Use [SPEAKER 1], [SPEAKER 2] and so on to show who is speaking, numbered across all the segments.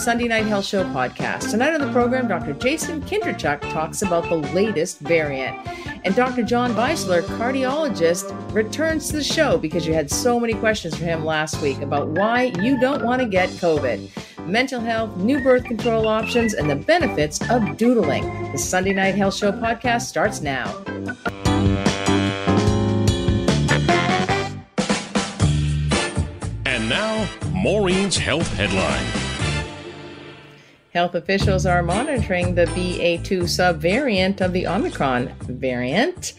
[SPEAKER 1] Sunday Night Health Show podcast. Tonight on the program, Dr. Jason Kindrachuk talks about the latest variant. And Dr. John Weisler, cardiologist, returns to the show because you had so many questions for him last week about why you don't want to get COVID, mental health, new birth control options, and the benefits of doodling. The Sunday Night Health Show podcast starts now.
[SPEAKER 2] And now, Maureen's Health Headline.
[SPEAKER 1] Health officials are monitoring the BA2 subvariant of the Omicron variant.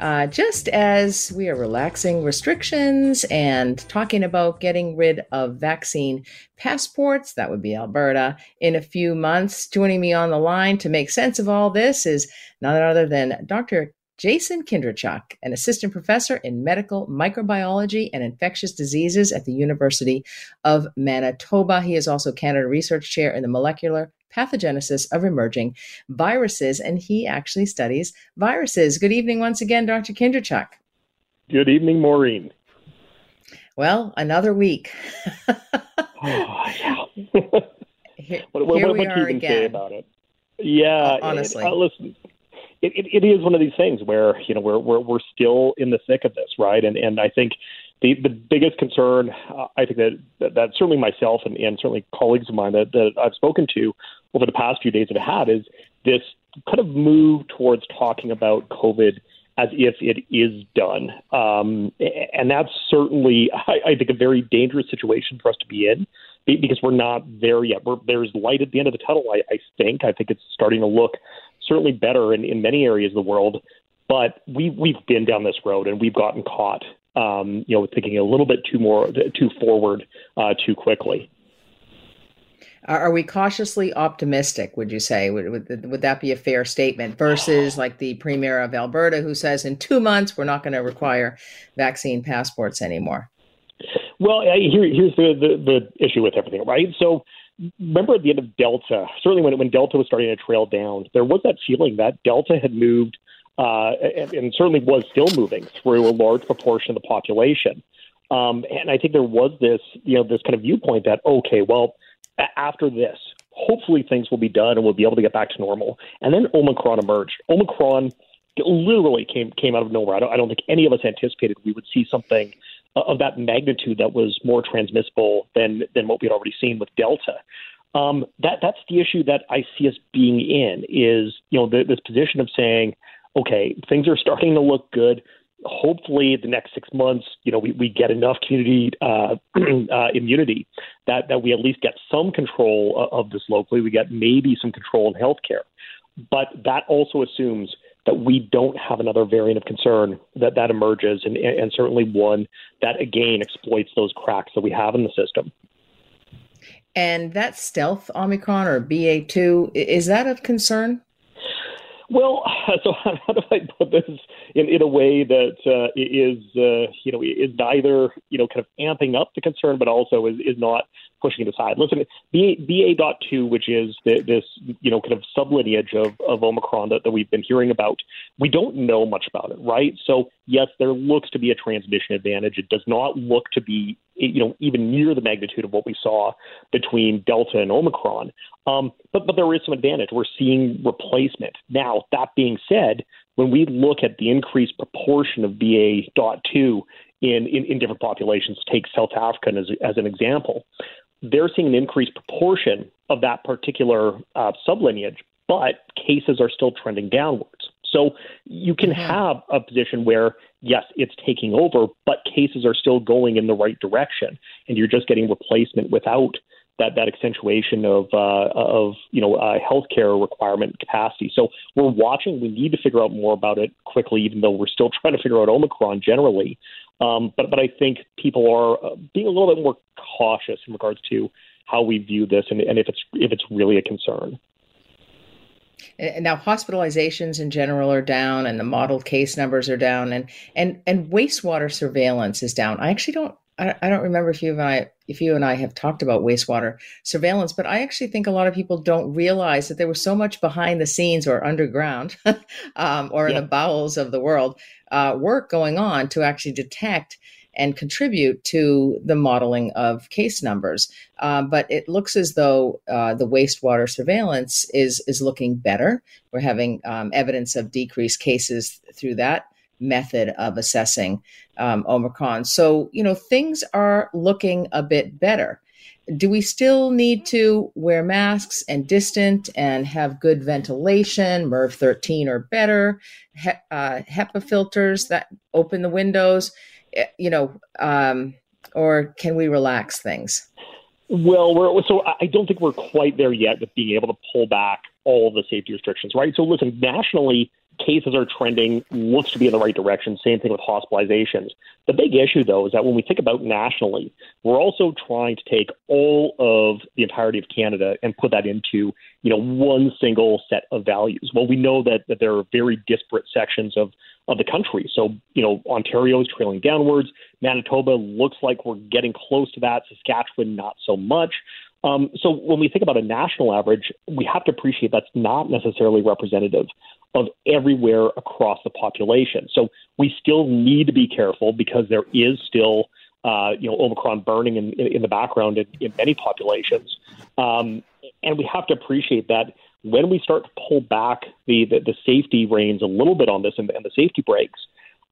[SPEAKER 1] Uh, just as we are relaxing restrictions and talking about getting rid of vaccine passports, that would be Alberta, in a few months. Joining me on the line to make sense of all this is none other than Dr. Jason Kindrachuk, an assistant professor in medical microbiology and infectious diseases at the University of Manitoba. He is also Canada Research Chair in the molecular pathogenesis of emerging viruses, and he actually studies viruses. Good evening once again, Dr. Kindrachuk.
[SPEAKER 3] Good evening, Maureen.
[SPEAKER 1] Well, another week.
[SPEAKER 3] oh, yeah.
[SPEAKER 1] here,
[SPEAKER 3] what, what,
[SPEAKER 1] here
[SPEAKER 3] what
[SPEAKER 1] we are
[SPEAKER 3] even say
[SPEAKER 1] again.
[SPEAKER 3] about it? Yeah,
[SPEAKER 1] Honestly.
[SPEAKER 3] it- uh, listen, it, it, it is one of these things where you know we're we're we're still in the thick of this, right? And and I think the the biggest concern, uh, I think that, that that certainly myself and, and certainly colleagues of mine that, that I've spoken to over the past few days have had is this kind of move towards talking about COVID as if it is done. Um, and that's certainly, I, I think, a very dangerous situation for us to be in because we're not there yet. We're, there's light at the end of the tunnel, I, I think. I think it's starting to look certainly better in, in many areas of the world. But we, we've been down this road and we've gotten caught, um, you know, thinking a little bit too more, too forward, uh, too quickly.
[SPEAKER 1] Are we cautiously optimistic, would you say? Would, would, would that be a fair statement versus like the premier of Alberta who says in two months we're not going to require vaccine passports anymore?
[SPEAKER 3] Well, I- here, here's the, the, the issue with everything, right? So remember at the end of Delta, certainly when, when Delta was starting to trail down, there was that feeling that Delta had moved uh, and, and certainly was still moving through a large proportion of the population. Um, and I think there was this, you know, this kind of viewpoint that, okay, well, a- after this, hopefully things will be done and we'll be able to get back to normal. And then Omicron emerged. Omicron literally came came out of nowhere. I don't, I don't think any of us anticipated we would see something of that magnitude that was more transmissible than than what we'd already seen with Delta. Um, that that's the issue that I see us being in is you know the, this position of saying, okay, things are starting to look good. Hopefully, the next six months, you know, we, we get enough community uh, uh, immunity that that we at least get some control o- of this locally. We get maybe some control in healthcare, but that also assumes that we don't have another variant of concern that that emerges, and, and certainly one that again exploits those cracks that we have in the system.
[SPEAKER 1] And that stealth Omicron or BA2, is that of concern?
[SPEAKER 3] Well, so how do I put this in, in a way that uh, is, uh, you know, is neither, you know, kind of amping up the concern, but also is, is not pushing it aside. Listen, BA, dot two, which is the, this, you know, kind of sublineage of, of Omicron that, that we've been hearing about, we don't know much about it, right? So, yes, there looks to be a transmission advantage. It does not look to be, you know, even near the magnitude of what we saw between Delta and Omicron. Um, but, but there is some advantage. We're seeing replacement. Now, that being said, when we look at the increased proportion of BA.2 in, in, in different populations, take South Africa as, as an example, they're seeing an increased proportion of that particular uh, sublineage, but cases are still trending downwards. So you can have a position where, yes, it's taking over, but cases are still going in the right direction, and you're just getting replacement without that that accentuation of uh, of you know uh, healthcare requirement capacity. So we're watching. We need to figure out more about it quickly, even though we're still trying to figure out Omicron generally. Um, but but I think people are uh, being a little bit more cautious in regards to how we view this and, and if it's if it's really a concern.
[SPEAKER 1] And now hospitalizations in general are down and the modeled case numbers are down and and and wastewater surveillance is down. I actually don't I, don't remember if you and I if you and I have talked about wastewater surveillance, but I actually think a lot of people don't realize that there was so much behind the scenes or underground um, or in the bowels of the world uh, work going on to actually detect and contribute to the modeling of case numbers. Uh, but it looks as though uh, the wastewater surveillance is is looking better. We're having um, evidence of decreased cases through that method of assessing um, Omicron. So you know things are looking a bit better do we still need to wear masks and distant and have good ventilation, MERV 13 or better, he, uh, HEPA filters that open the windows, you know, um, or can we relax things?
[SPEAKER 3] Well, we're, so I don't think we're quite there yet with being able to pull back all the safety restrictions, right? So listen, nationally, cases are trending, looks to be in the right direction. Same thing with hospitalizations. The big issue, though, is that when we think about nationally, we're also trying to take all of the entirety of Canada and put that into, you know, one single set of values. Well, we know that, that there are very disparate sections of, of the country. So, you know, Ontario is trailing downwards. Manitoba looks like we're getting close to that. Saskatchewan, not so much. Um, so when we think about a national average, we have to appreciate that's not necessarily representative of everywhere across the population. So we still need to be careful because there is still, uh, you know, Omicron burning in, in, in the background in, in, many populations. Um, and we have to appreciate that when we start to pull back the, the, the safety reins a little bit on this and, and the safety brakes,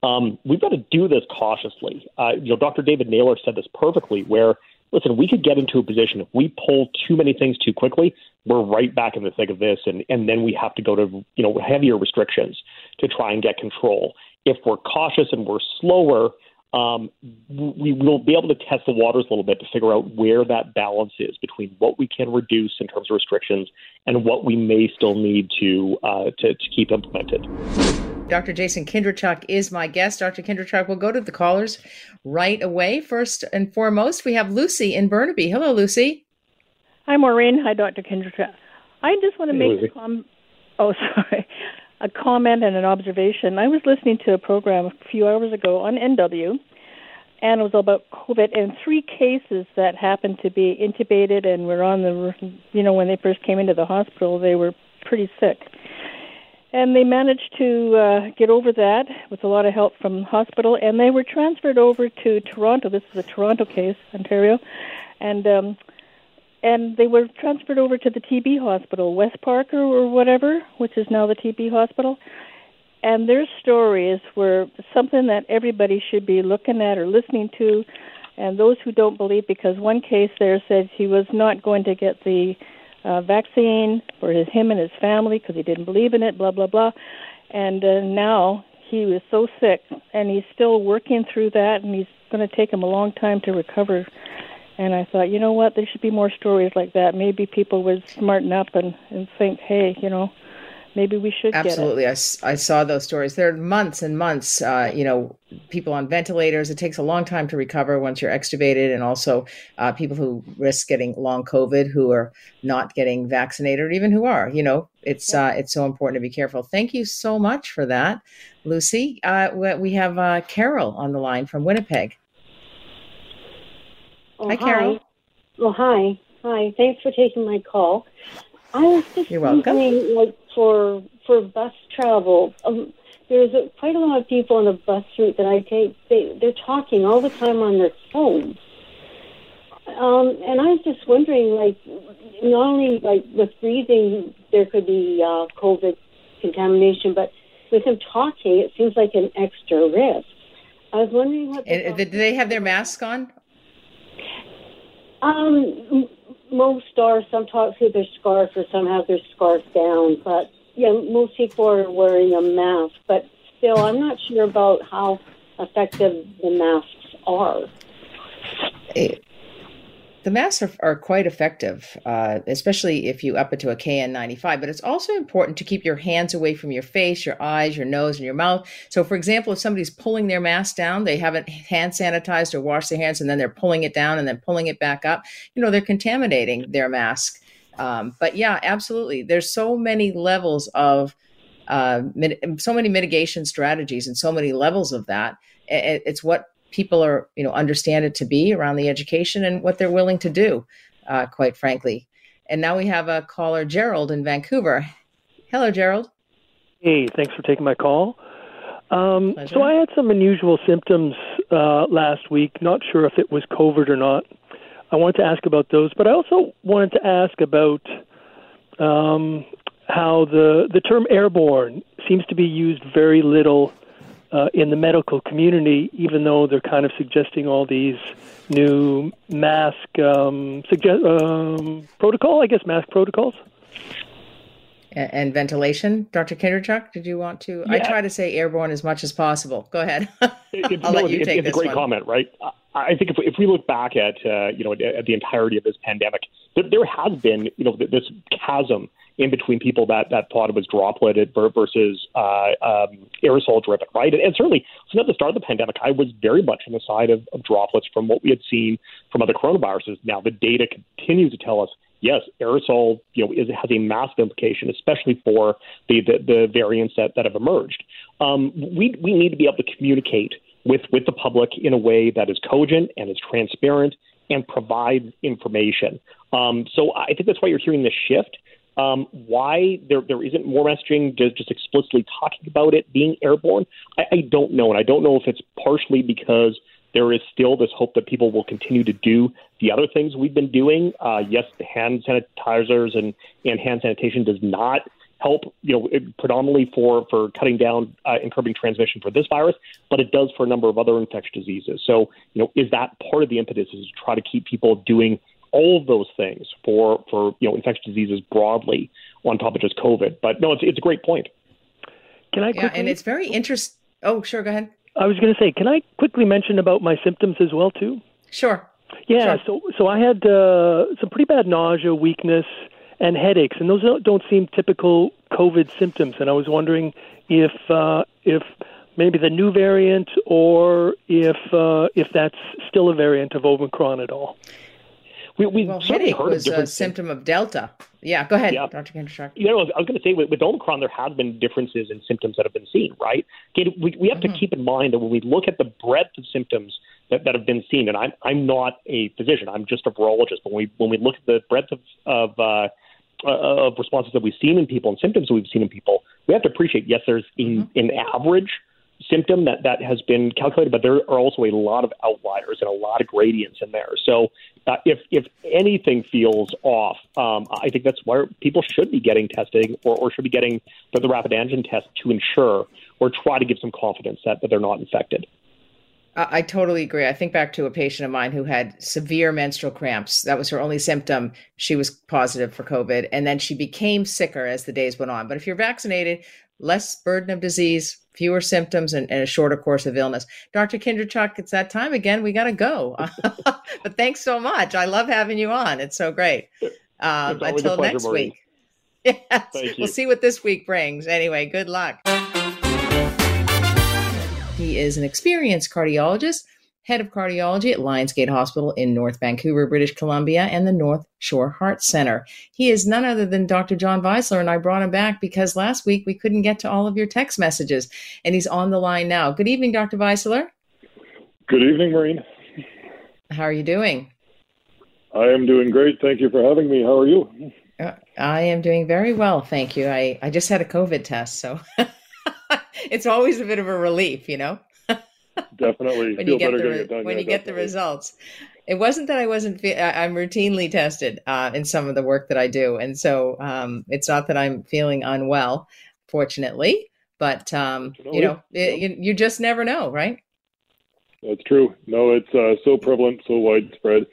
[SPEAKER 3] um, we've got to do this cautiously. Uh, you know, Dr. David Naylor said this perfectly, where listen, we could get into a position if we pull too many things too quickly, we're right back in the thick of this, and and then we have to go to you know heavier restrictions to try and get control. If we're cautious and we're slower, um, we will be able to test the waters a little bit to figure out where that balance is between what we can reduce in terms of restrictions and what we may still need to uh, to, to keep implemented.
[SPEAKER 1] Dr. Jason Kindrachuk is my guest. Dr. Kindrachuk, we'll go to the callers right away. First and foremost, we have Lucy in Burnaby. Hello, Lucy.
[SPEAKER 4] Hi, Maureen. Hi, Dr. Kindrachuk. I just want to hey, make a com- oh, sorry, a comment and an observation. I was listening to a program a few hours ago on NW, and it was about COVID and three cases that happened to be intubated and were on the, you know, when they first came into the hospital, they were pretty sick and they managed to uh, get over that with a lot of help from the hospital, and they were transferred over to Toronto. This is a Toronto case, Ontario, and um, and they were transferred over to the TB hospital, West Parker or whatever, which is now the TB hospital. And their stories were something that everybody should be looking at or listening to. And those who don't believe, because one case there said he was not going to get the uh, vaccine for his, him and his family because he didn't believe in it, blah, blah, blah. And uh, now he was so sick, and he's still working through that, and he's going to take him a long time to recover. And I thought, you know what, there should be more stories like that. Maybe people would smarten up and, and think, hey, you know, maybe we should
[SPEAKER 1] absolutely. I, I saw those stories. There are months and months uh, you know people on ventilators. It takes a long time to recover once you're extubated and also uh, people who risk getting long covid who are not getting vaccinated or even who are you know. It's yeah. uh, it's so important to be careful. Thank you so much for that lucy. Uh, we have uh, carol on the line from winnipeg
[SPEAKER 5] oh,
[SPEAKER 1] hi carol
[SPEAKER 5] hi. well hi hi thanks for taking my call I was just
[SPEAKER 1] You're welcome.
[SPEAKER 5] thinking, like for for bus travel, um, there's a, quite a lot of people on the bus route that I take. They they're talking all the time on their phones. Um, and I was just wondering, like, not only like with breathing, there could be uh, COVID contamination, but with them talking, it seems like an extra risk. I was wondering what.
[SPEAKER 1] Do they have their masks on?
[SPEAKER 5] Um, most are. Some talk through their scarf, or some have their scarf down. But yeah, most people are wearing a mask. But still, I'm not sure about how effective the masks are.
[SPEAKER 1] It, the masks are, are quite effective, uh, especially if you up it to a KN95. But it's also important to keep your hands away from your face, your eyes, your nose, and your mouth. So, for example, if somebody's pulling their mask down, they haven't hand sanitized or washed their hands, and then they're pulling it down and then pulling it back up. You know, they're contaminating their mask. Um, but yeah, absolutely. There's so many levels of uh, mit- so many mitigation strategies and so many levels of that. It's what people are you know understand it to be around the education and what they're willing to do uh, quite frankly. And now we have a caller gerald in vancouver. Hello gerald.
[SPEAKER 6] Hey thanks for taking my call. Um, so i had some unusual symptoms uh, last week. Not sure if it was COVID or not. I wanted to ask about those, but I also wanted to ask about um, how the the term airborne seems to be used very little uh, in the medical community, even though they're kind of suggesting all these new mask um, suggest, um, protocol, I guess, mask protocols.
[SPEAKER 1] And, and ventilation, Dr. Kindrachuk, did you want to? Yeah. I try to say airborne as much as possible. Go ahead.
[SPEAKER 3] it, I'll no, let you it, take it's this a great one. comment, right? I think if, if we look back at uh, you know at the entirety of this pandemic, there, there has been you know this chasm in between people that, that thought it was dropleted versus uh, um, aerosol driven, right? And, and certainly, since at the start of the pandemic, I was very much on the side of, of droplets from what we had seen from other coronaviruses. Now, the data continues to tell us yes, aerosol you know is, has a massive implication, especially for the the, the variants that, that have emerged. Um, we we need to be able to communicate with with the public in a way that is cogent and is transparent and provides information. Um, so I think that's why you're hearing this shift. Um, why there there isn't more messaging just, just explicitly talking about it being airborne, I, I don't know, and I don't know if it's partially because there is still this hope that people will continue to do the other things we've been doing. Uh, yes, the hand sanitizers and, and hand sanitation does not help, you know, predominantly for, for cutting down uh, and curbing transmission for this virus, but it does for a number of other infectious diseases. So, you know, is that part of the impetus is to try to keep people doing all of those things for, for you know, infectious diseases broadly on top of just COVID? But no, it's, it's a great point.
[SPEAKER 6] Can I quickly?
[SPEAKER 1] Yeah, and it's very interesting. Oh, sure. Go ahead.
[SPEAKER 6] I was going to say, can I quickly mention about my symptoms as well too?
[SPEAKER 1] Sure.
[SPEAKER 6] Yeah.
[SPEAKER 1] Sure.
[SPEAKER 6] So so I had uh, some pretty bad nausea, weakness, and headaches, and those don't seem typical COVID symptoms. And I was wondering if uh, if maybe the new variant or if uh, if that's still a variant of Omicron at all.
[SPEAKER 1] We, we well, headache was a symptom of Delta. Yeah, go ahead, yeah. Dr. Kindrachuk.
[SPEAKER 3] You know, I was going to say with, with, Omicron, there have been differences in symptoms that have been seen, right? We, we have mm-hmm. to keep in mind that when we look at the breadth of symptoms that, that have been seen, and I'm, I'm not a physician, I'm just a virologist, but when we, when we look at the breadth of, of uh, uh, of responses that we've seen in people and symptoms that we've seen in people, we have to appreciate yes, there's mm-hmm. an average symptom that, that has been calculated, but there are also a lot of outliers and a lot of gradients in there. So uh, if if anything feels off, um, I think that's why people should be getting testing or, or should be getting the, the rapid antigen test to ensure or try to give some confidence that, that they're not infected.
[SPEAKER 1] I totally agree. I think back to a patient of mine who had severe menstrual cramps. That was her only symptom. She was positive for COVID, and then she became sicker as the days went on. But if you're vaccinated, less burden of disease, fewer symptoms, and, and a shorter course of illness. Dr. Kindrachuk, it's that time again. We got to go. but thanks so much. I love having you on. It's so great. Um, until pleasure, next Maureen. week. Yes. We'll see what this week brings. Anyway, good luck. He is an experienced cardiologist, head of cardiology at Lions Gate Hospital in North Vancouver, British Columbia, and the North Shore Heart Center. He is none other than Dr. John Weisler, and I brought him back because last week we couldn't get to all of your text messages, and he's on the line now. Good evening, Dr. Weisler.
[SPEAKER 7] Good evening, Maureen.
[SPEAKER 1] How are you doing?
[SPEAKER 7] I am doing great. Thank you for having me. How are you?
[SPEAKER 1] Uh, I am doing very well, thank you. I, I just had a COVID test, so it's always a bit of a relief, you know.
[SPEAKER 7] definitely.
[SPEAKER 1] when you get the done, when yeah, you get the results. It wasn't that I wasn't. Fe- I'm routinely tested uh, in some of the work that I do, and so um, it's not that I'm feeling unwell, fortunately. But um, you know, it, you, you just never know, right?
[SPEAKER 7] That's true. No, it's uh, so prevalent, so widespread.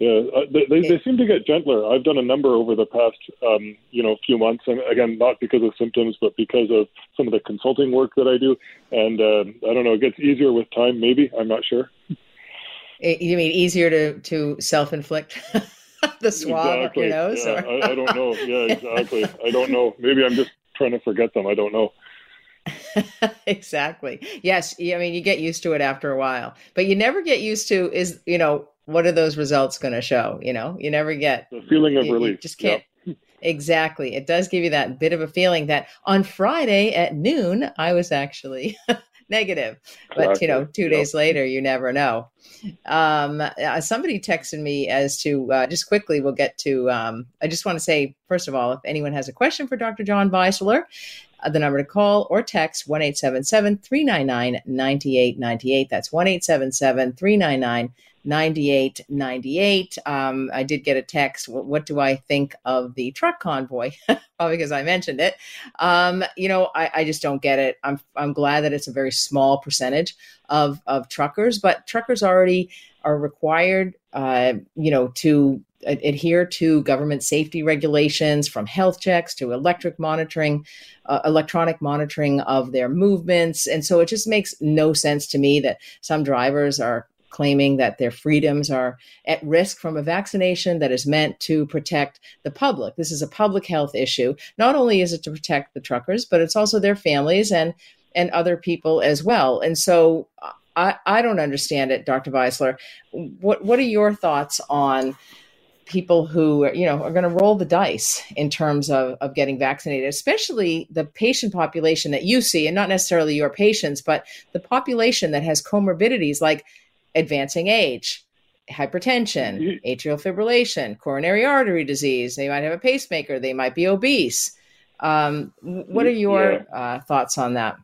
[SPEAKER 7] Yeah, uh, they, they, they, seem to get gentler. I've done a number over the past, um, you know, few months, and again, not because of symptoms, but because of some of the consulting work that I do. And uh, I don't know, it gets easier with time. Maybe I'm not sure.
[SPEAKER 1] You mean easier to to self inflict the swab exactly. up your nose?
[SPEAKER 7] Yeah, I, I don't know. Yeah, exactly. I don't know. Maybe I'm just trying to forget them. I don't know.
[SPEAKER 1] exactly. Yes. I mean, you get used to it after a while, but you never get used to is, you know, what are those results going to show? You know, you never get
[SPEAKER 7] the feeling of
[SPEAKER 1] you,
[SPEAKER 7] relief.
[SPEAKER 1] You just can't. Yep. Exactly. It does give you that bit of a feeling that on Friday at noon, I was actually negative. But you know, two yep. days later, you never know. Um, uh, somebody texted me as to uh, just quickly. We'll get to. Um, I just want to say first of all, if anyone has a question for Dr. John Weisler, uh, the number to call or text 1 399 9898. That's 1 399 9898. Um, I did get a text. What, what, do I think of the truck convoy? Probably because I mentioned it. Um, you know, I, I, just don't get it. I'm, I'm glad that it's a very small percentage of, of truckers, but truckers already are required, uh, you know, to adhere to government safety regulations from health checks to electric monitoring, uh, electronic monitoring of their movements. And so it just makes no sense to me that some drivers are claiming that their freedoms are at risk from a vaccination that is meant to protect the public. This is a public health issue. Not only is it to protect the truckers, but it's also their families and and other people as well. And so I, I don't understand it, Dr. Weisler. What what are your thoughts on people who you know are going to roll the dice in terms of, of getting vaccinated especially the patient population that you see and not necessarily your patients but the population that has comorbidities like advancing age hypertension atrial fibrillation coronary artery disease they might have a pacemaker they might be obese um, what are your yeah. uh, thoughts on that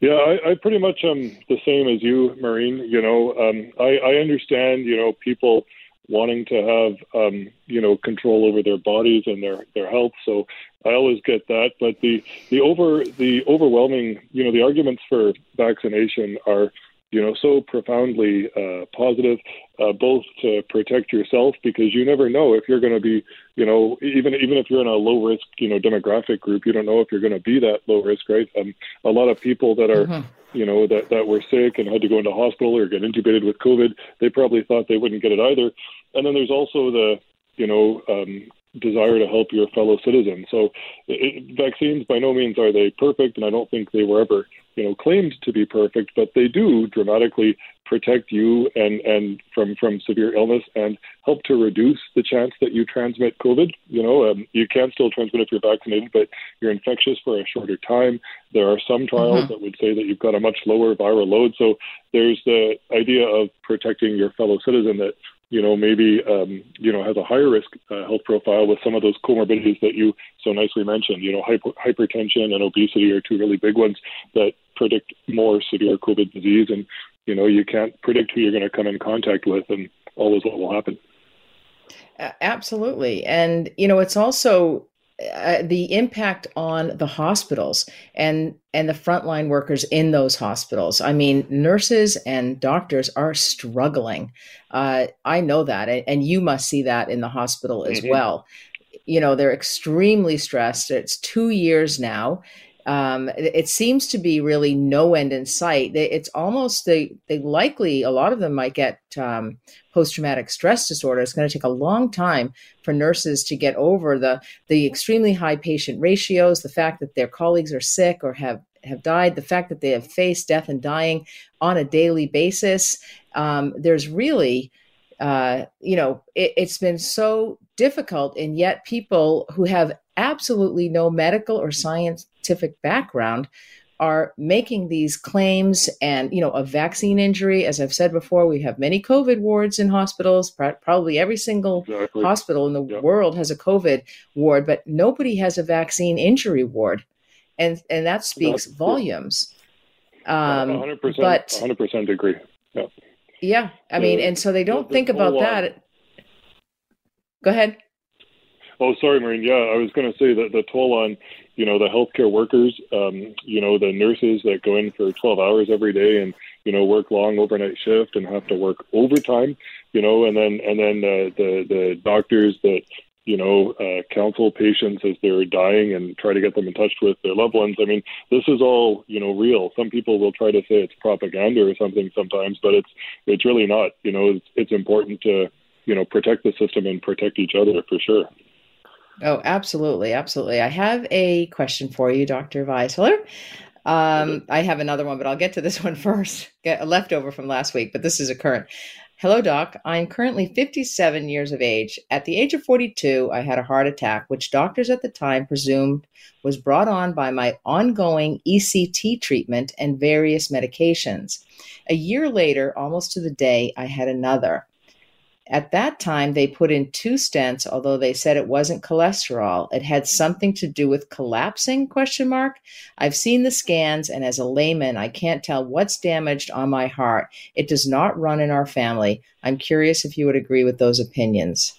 [SPEAKER 7] yeah, I, I pretty much am the same as you, Maureen. You know, um, I, I understand, you know, people wanting to have um, you know control over their bodies and their their health. So I always get that. But the the over the overwhelming you know the arguments for vaccination are you know so profoundly uh, positive, uh, both to protect yourself because you never know if you're going to be you know even even if you're in a low risk you know demographic group, you don't know if you're going to be that low risk, right? Um, a lot of people that are mm-hmm you know, that, that were sick and had to go into hospital or get intubated with COVID, they probably thought they wouldn't get it either. And then there's also the, you know, um, desire to help your fellow citizens. So it, vaccines, by no means are they perfect, and I don't think they were ever, you know, claimed to be perfect, but they do dramatically protect you and and from from severe illness and help to reduce the chance that you transmit COVID. You know, um, you can still transmit if you're vaccinated, but you're infectious for a shorter time. There are some trials mm-hmm. that would say that you've got a much lower viral load. So there's the idea of protecting your fellow citizen that you know, maybe, um, you know, has a higher risk uh, health profile with some of those comorbidities that you so nicely mentioned. You know, hyper- hypertension and obesity are two really big ones that predict more severe COVID disease. And, you know, you can't predict who you're going to come in contact with and always what will happen.
[SPEAKER 1] Absolutely. And, you know, it's also uh, the impact on the hospitals and and the frontline workers in those hospitals. I mean, nurses and doctors are struggling. Uh, I know that, and you must see that in the hospital as mm-hmm. well. You know, they're extremely stressed. It's two years now, um, it, seems to be really no end in sight. It's almost they they likely a lot of them might get um, post traumatic stress disorder. It's going to take a long time for nurses to get over the the extremely high patient ratios, the fact that their colleagues are sick or have have died, the fact that they have faced death and dying on a daily basis. Um, there's really uh, you know, it, it's been so difficult, and yet people who have absolutely no medical or scientific background are making these claims and you know a vaccine injury. As i've said before we have many covid wards in hospitals. Probably every single exactly. hospital in the yep. world has a covid ward but nobody has a vaccine injury ward. And and that speaks volumes.
[SPEAKER 7] Um, 100% but 100% agree. Yeah
[SPEAKER 1] yeah i mean and so they don't think about that. Go ahead.
[SPEAKER 7] Oh, sorry, Maureen. Yeah, I was going to say that the toll on, you know, the healthcare workers, um, you know, the nurses that go in for 12 hours every day and, you know, work long overnight shift and have to work overtime, you know, and then and then uh, the the doctors that you know, uh, counsel patients as they're dying and try to get them in touch with their loved ones. I mean, this is all, you know, real. Some people will try to say it's propaganda or something sometimes, but it's it's really not. You know, it's, it's important to, you know, protect the system and protect each other for sure.
[SPEAKER 1] Oh, absolutely. Absolutely. I have a question for you, Dr. Weisler. Um, I have another one, but I'll get to this one first. Get a leftover from last week, but this is a current. Hello, Doc. I'm currently 57 years of age. At the age of 42, I had a heart attack, which doctors at the time presumed was brought on by my ongoing ECT treatment and various medications. A year later, almost to the day, I had another. At that time, they put in two stents, although they said it wasn't cholesterol. It had something to do with collapsing, question mark. I've seen the scans, and as a layman, I can't tell what's damaged on my heart. It does not run in our family. I'm curious if you would agree with those opinions.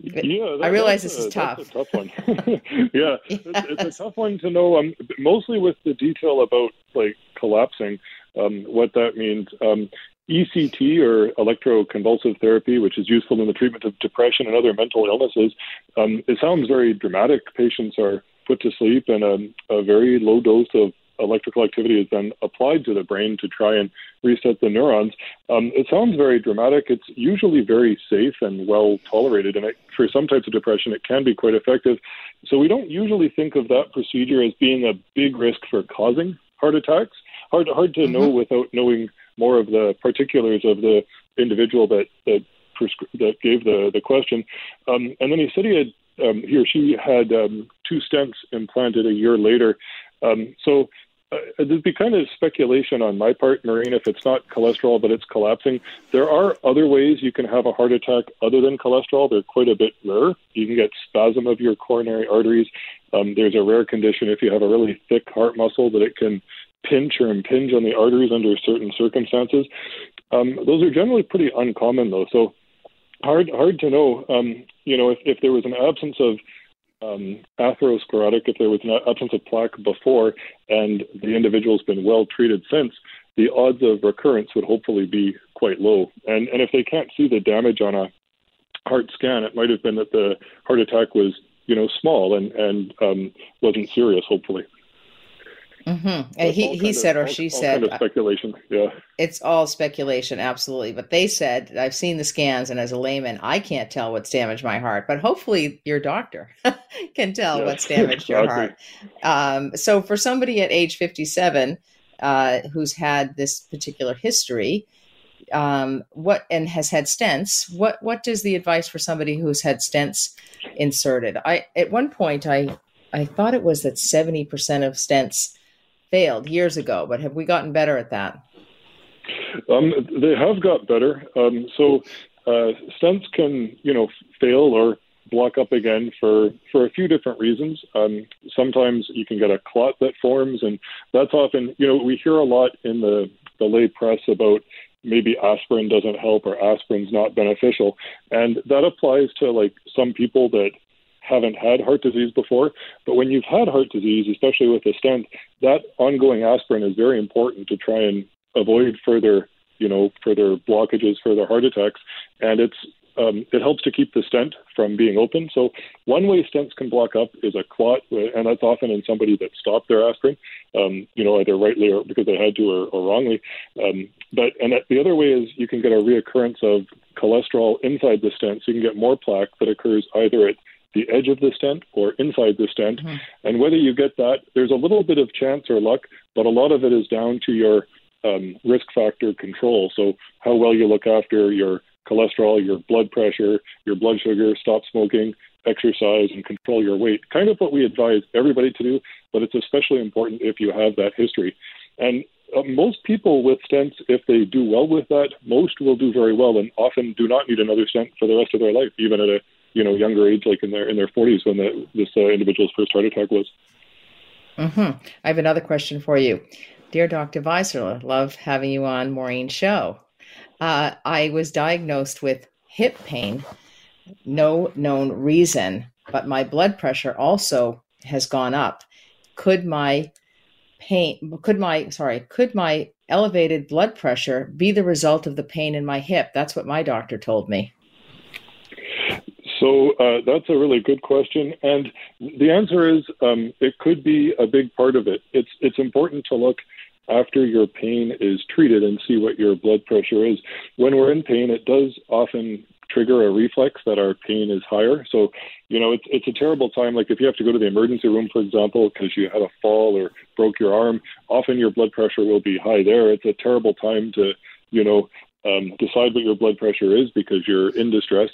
[SPEAKER 7] Yeah,
[SPEAKER 1] that, I realize this a, is tough.
[SPEAKER 7] a tough one. yeah, yes. it's, it's, a tough one to know. Um, mostly with the detail about like collapsing, um, what that means. Um, ECT or electroconvulsive therapy, which is useful in the treatment of depression and other mental illnesses, um, it sounds very dramatic. Patients are put to sleep, and a, a, very low dose of electrical activity is then applied to the brain to try and reset the neurons. Um, it sounds very dramatic. It's usually very safe and well tolerated, and it, for some types of depression, it can be quite effective. So we don't usually think of that procedure as being a big risk for causing heart attacks. Hard, hard to mm-hmm. know without knowing more of the particulars of the individual that that, prescri- that gave the the question. Um, and then he said he had um, he or she had um, two stents implanted a year later. Um, so uh, there'd be kind of speculation on my part, Maureen, if it's not cholesterol but it's collapsing. There are other ways you can have a heart attack other than cholesterol. They're quite a bit rare. You can get spasm of your coronary arteries. Um, there's a rare condition if you have a really thick heart muscle that it can pinch or impinge on the arteries under certain circumstances. Um, those are generally pretty uncommon, though. So hard hard to know. Um, you know, if, if there was an absence of um, atherosclerotic, if there was an absence of plaque before, and the individual's been well treated since, the odds of recurrence would hopefully be quite low. And and if they can't see the damage on a heart scan, it might have been that the heart attack was you know small and and um, wasn't serious. Hopefully.
[SPEAKER 1] Mm-hmm. he he said
[SPEAKER 7] of,
[SPEAKER 1] or she
[SPEAKER 7] all,
[SPEAKER 1] said
[SPEAKER 7] kind of speculation. Yeah,
[SPEAKER 1] it's all speculation, absolutely. But they said I've seen the scans, and as a layman, I can't tell what's damaged my heart. But hopefully, your doctor can tell what's damaged exactly. your heart. Um, so, for somebody at age fifty-seven uh, who's had this particular history, um, what and has had stents, what what does the advice for somebody who's had stents inserted? I at one point I I thought it was that seventy percent of stents failed years ago, but have we gotten better at that?
[SPEAKER 7] Um, they have got better. Um, so uh, stents can, you know, fail or block up again for for a few different reasons. Um, sometimes you can get a clot that forms, and that's often, you know, we hear a lot in the the lay press about maybe aspirin doesn't help or aspirin's not beneficial, and that applies to like some people that haven't had heart disease before. But when you've had heart disease, especially with a stent, that ongoing aspirin is very important to try and avoid further, you know, further blockages, further heart attacks. And it's um, it helps to keep the stent from being open. So one way stents can block up is a clot, and that's often in somebody that stopped their aspirin, um, you know, either rightly or because they had to or, or wrongly. Um, but and that, the other way is you can get a reoccurrence of cholesterol inside the stent, so you can get more plaque that occurs either at the edge of the stent or inside the stent. Mm-hmm. And whether you get that, there's a little bit of chance or luck, but a lot of it is down to your um, risk factor control. So, how well you look after your cholesterol, your blood pressure, your blood sugar, stop smoking, exercise, and control your weight. Kind of what we advise everybody to do, but it's especially important if you have that history. And uh, most people with stents, if they do well with that, most will do very well and often do not need another stent for the rest of their life, even at a you know younger age, like in their in their 40s when the, this uh, individual's first heart attack was.
[SPEAKER 1] Mm-hmm. I have another question for you, dear Dr. Weisler. Love having you on Maureen's show. Uh, I was diagnosed with hip pain, no known reason, but my blood pressure also has gone up. Could my pain could my sorry could my elevated blood pressure be the result of the pain in my hip that's what my doctor told me
[SPEAKER 7] so uh, that's a really good question, and the answer is um, it could be a big part of it. It's it's important to look after your pain is treated and see what your blood pressure is. When we're in pain, it does often trigger a reflex that our pain is higher. So, you know, it's it's a terrible time. Like if you have to go to the emergency room, for example, because you had a fall or broke your arm, often your blood pressure will be high there. It's a terrible time to, you know, um, decide what your blood pressure is because you're in distress.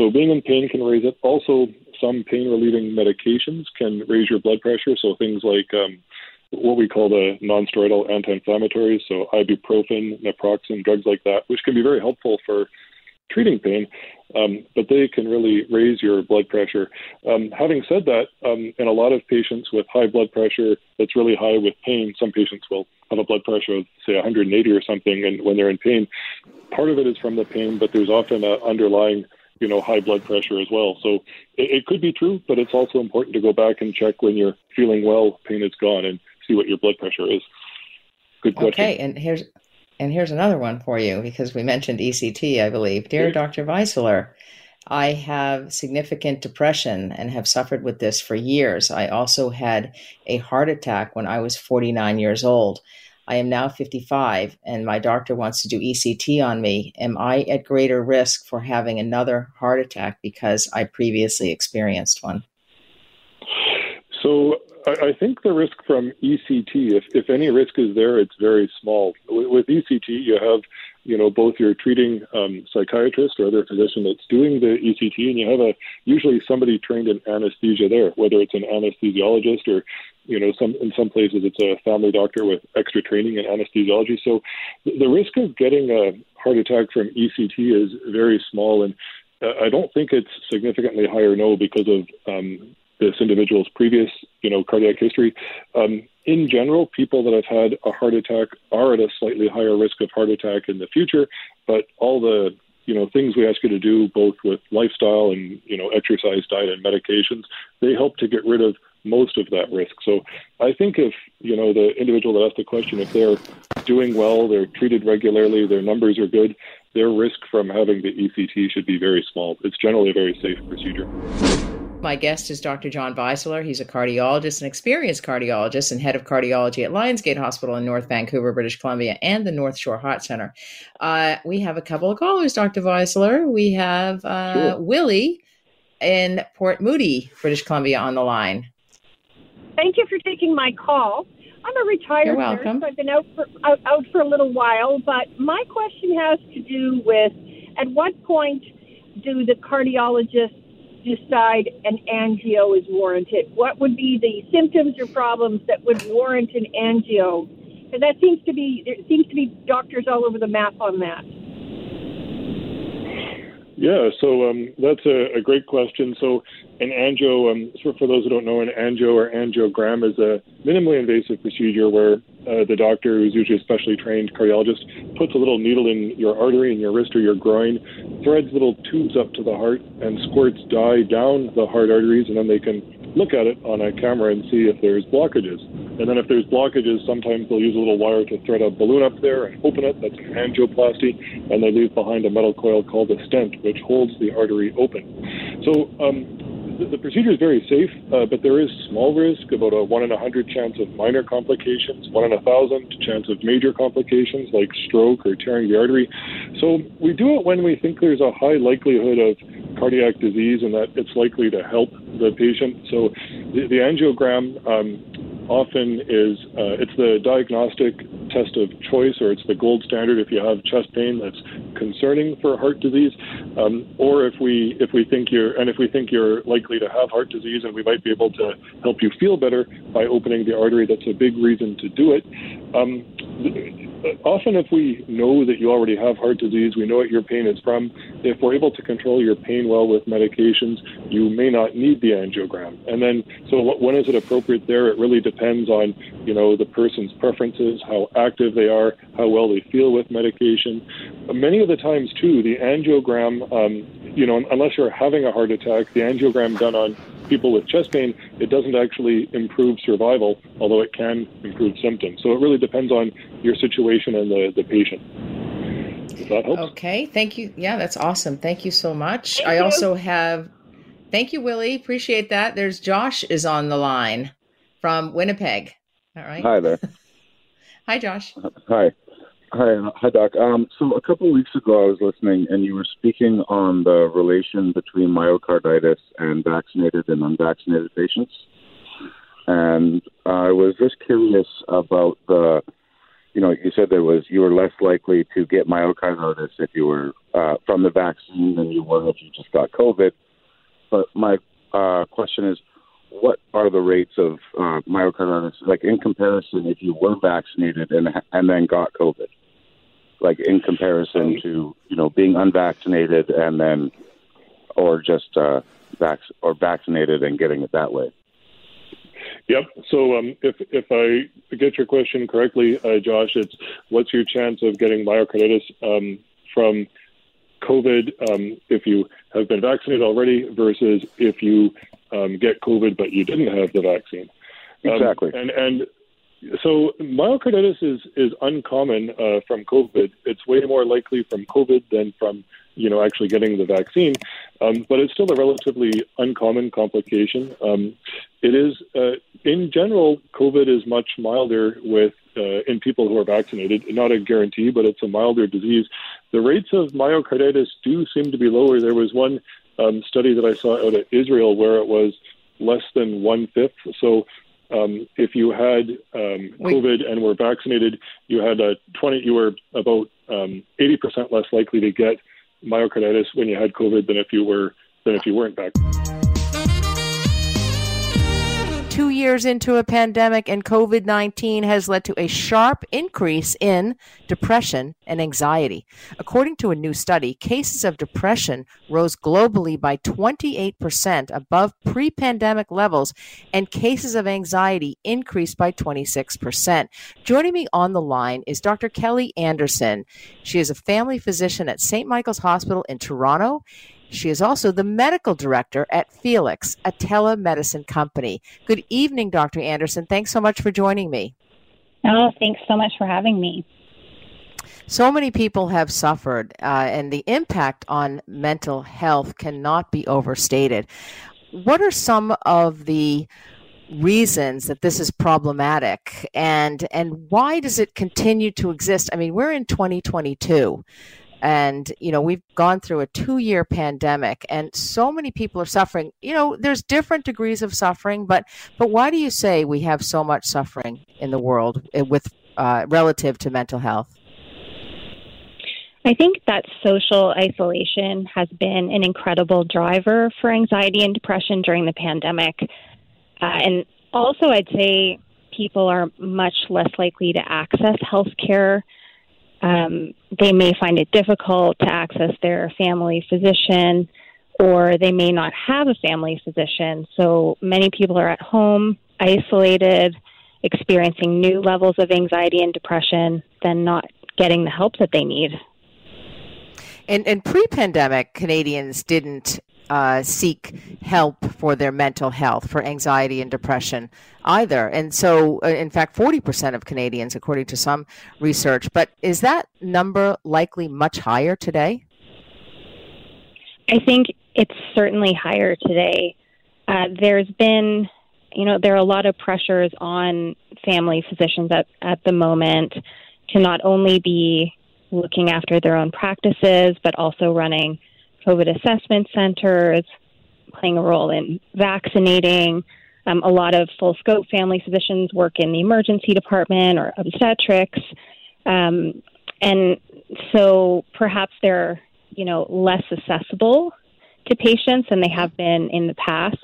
[SPEAKER 7] So being in pain can raise it. Also, some pain relieving medications can raise your blood pressure. So things like um, what we call the non-steroidal anti-inflammatories, so ibuprofen, naproxen, drugs like that, which can be very helpful for treating pain, um, but they can really raise your blood pressure. Um, having said that, um, in a lot of patients with high blood pressure that's really high with pain, some patients will have a blood pressure of say 180 or something, and when they're in pain, part of it is from the pain, but there's often an underlying you know high blood pressure as well. So it, it could be true, but it's also important to go back and check when you're feeling well, pain is gone, and see what your blood pressure is. Good question.
[SPEAKER 1] Okay, and here's and here's another one for you because we mentioned ECT, I believe. Dear Dr. Weisler, I have significant depression and have suffered with this for years. I also had a heart attack when I was 49 years old. I am now 55 and my doctor wants to do ECT on me. Am I at greater risk for having another heart attack because I previously experienced one?
[SPEAKER 7] So I, think the risk from ECT, if, if any risk is there, it's very small. With, ECT, you have you know both your treating um, psychiatrist or other physician that's doing the ECT, and you have a usually somebody trained in anesthesia there, whether it's an anesthesiologist or you know some in some places it's a family doctor with extra training in anesthesiology. So the risk of getting a heart attack from ECT is very small, and uh, I don't think it's significantly higher. No, because of um, this individual's previous, you know, cardiac history. Um, in general, people that have had a heart attack are at a slightly higher risk of heart attack in the future. But all the you know things we ask you to do, both with lifestyle and you know exercise, diet, and medications, they help to get rid of most of that risk. So I think if you know the individual that asked the question, if they're doing well, they're treated regularly, their numbers are good, their risk from having the ECT should be very small. It's generally a very safe procedure.
[SPEAKER 1] My guest is Dr. John Weisler. He's a cardiologist, an experienced cardiologist, and head of cardiology at Lions Gate Hospital in North Vancouver, British Columbia, and the North Shore Heart Center. Uh, we have a couple of callers, Dr. Weisler. We have uh, sure. Willie in Port Moody, British Columbia, on the line.
[SPEAKER 8] Thank you for taking my call. I'm a retired
[SPEAKER 1] You're welcome.
[SPEAKER 8] nurse. I've been out for out, out for a little while, but my question has to do with at what point do the cardiologists decide an angio is warranted? What would be the symptoms or problems that would warrant an angio? And that seems to be there seems to be doctors all over the map on that.
[SPEAKER 7] Yeah, so um, that's a, a, great question. So, an angio, um, for, for, those who don't know, an angio or angiogram is a minimally invasive procedure where uh, the doctor, who's usually a specially trained cardiologist, puts a little needle in your artery in your wrist or your groin, threads little tubes up to the heart, and squirts dye down the heart arteries, and then they can look at it on a camera and see if there's blockages. And then if there's blockages, sometimes they'll use a little wire to thread a balloon up there and open it. That's an angioplasty. And they leave behind a metal coil called a stent, which holds the artery open. So um, the, procedure is very safe, uh, but there is small risk, about a 1 in a 100 chance of minor complications, 1 in a 1,000 chance of major complications like stroke or tearing the artery. So we do it when we think there's a high likelihood of cardiac disease and that it's likely to help the patient. So the, the angiogram um, often is uh, it's the diagnostic test of choice, or it's the gold standard if you have chest pain that's concerning for heart disease, um, or if we if we think you're and if we think you're likely to have heart disease, and we might be able to help you feel better by opening the artery. That's a big reason to do it. Um, often if we know that you already have heart disease, we know what your pain is from, if we're able to control your pain well with medications, you may not need the angiogram. And then, so when is it appropriate there? It really depends on, you know, the person's preferences, how active they are, how well they feel with medication. Many of the times, too, the angiogram, um, you know, unless you're having a heart attack, the angiogram done on people with chest pain, it doesn't actually improve survival, although it can improve symptoms. So it really depends on your situation and the, the patient. that helps.
[SPEAKER 1] Okay, thank you. Yeah, that's awesome. Thank you so much.
[SPEAKER 8] Thank
[SPEAKER 1] I
[SPEAKER 8] you.
[SPEAKER 1] also have, thank you, Willie. Appreciate that. There's Josh is on the line from Winnipeg. All right.
[SPEAKER 9] Hi there.
[SPEAKER 1] Hi, Josh.
[SPEAKER 9] Hi. Hi, hi, Doc. Um, so a couple of weeks ago, I was listening, and you were speaking on the relation between myocarditis and vaccinated and unvaccinated patients. And I was just curious about the you know, you said there was you were less likely to get myocarditis if you were uh, from the vaccine than you were if you just got COVID. But my uh, question is, what are the rates of uh, myocarditis, like in comparison, if you were vaccinated and and then got COVID, like in comparison to you know being unvaccinated and then, or just uh, vac- or vaccinated and getting it that way.
[SPEAKER 7] Yep. So um, if if I get your question correctly, uh, Josh, it's what's your chance of getting myocarditis um, from COVID um, if you have been vaccinated already versus if you um, get COVID but you didn't have the vaccine.
[SPEAKER 9] Um, exactly.
[SPEAKER 7] and and so myocarditis is is uncommon uh, from COVID. It's way more likely from COVID than from you know actually getting the vaccine, um, but it's still a relatively uncommon complication. Um, it is uh, in general, COVID is much milder with uh, in people who are vaccinated. Not a guarantee, but it's a milder disease. The rates of myocarditis do seem to be lower. There was one um, study that I saw out of Israel where it was less than one fifth. So um, if you had um, COVID and were vaccinated, you had a 20, you were about um, 80% less likely to get myocarditis when you had COVID than if you were than if you weren't vaccinated
[SPEAKER 1] two years into a pandemic, and COVID 19 has led to a sharp increase in depression and anxiety. According to a new study, cases of depression rose globally by 28% above pre pandemic levels, and cases of anxiety increased by 26%. Joining me on the line is Dr. Kelly Anderson. She is a family physician at St. Michael's Hospital in Toronto she is also the medical director at Felix, a telemedicine company. Good evening, Dr. Anderson. Thanks so much for joining me.
[SPEAKER 10] Oh, thanks so much for having me.
[SPEAKER 1] So many people have suffered, uh, and the impact on mental health cannot be overstated. What are some of the reasons that this is problematic and and why does it continue to exist i mean we're in 2022 and you know we've gone through a two year pandemic and so many people are suffering you know there's different degrees of suffering but but why do you say we have so much suffering in the world eh, with uh, relative to mental health
[SPEAKER 10] I think that social isolation has been an incredible driver for anxiety and depression during the pandemic. Uh, and also, I'd say people are much less likely to access health care um, they may find it difficult to access their family physician, or they may not have a family physician. So many people are at home, isolated, experiencing new levels of anxiety and depression, then not getting the help that they need.
[SPEAKER 1] And, and pre-pandemic, Canadians didn't uh, seek help for their mental health, for anxiety and depression either. And so, uh, in fact, 40% of Canadians, according to some research. But is that number likely much higher today?
[SPEAKER 10] I think it's certainly higher today. Uh, there's been, you know, there are a lot of pressures on family physicians at, at the moment to not only be looking after their own practices, but also running COVID assessment centers, playing a role in vaccinating. Um, a lot of full scope family physicians work in the emergency department or obstetrics. Um, and so perhaps they're, you know, less accessible to patients than they have been in the past.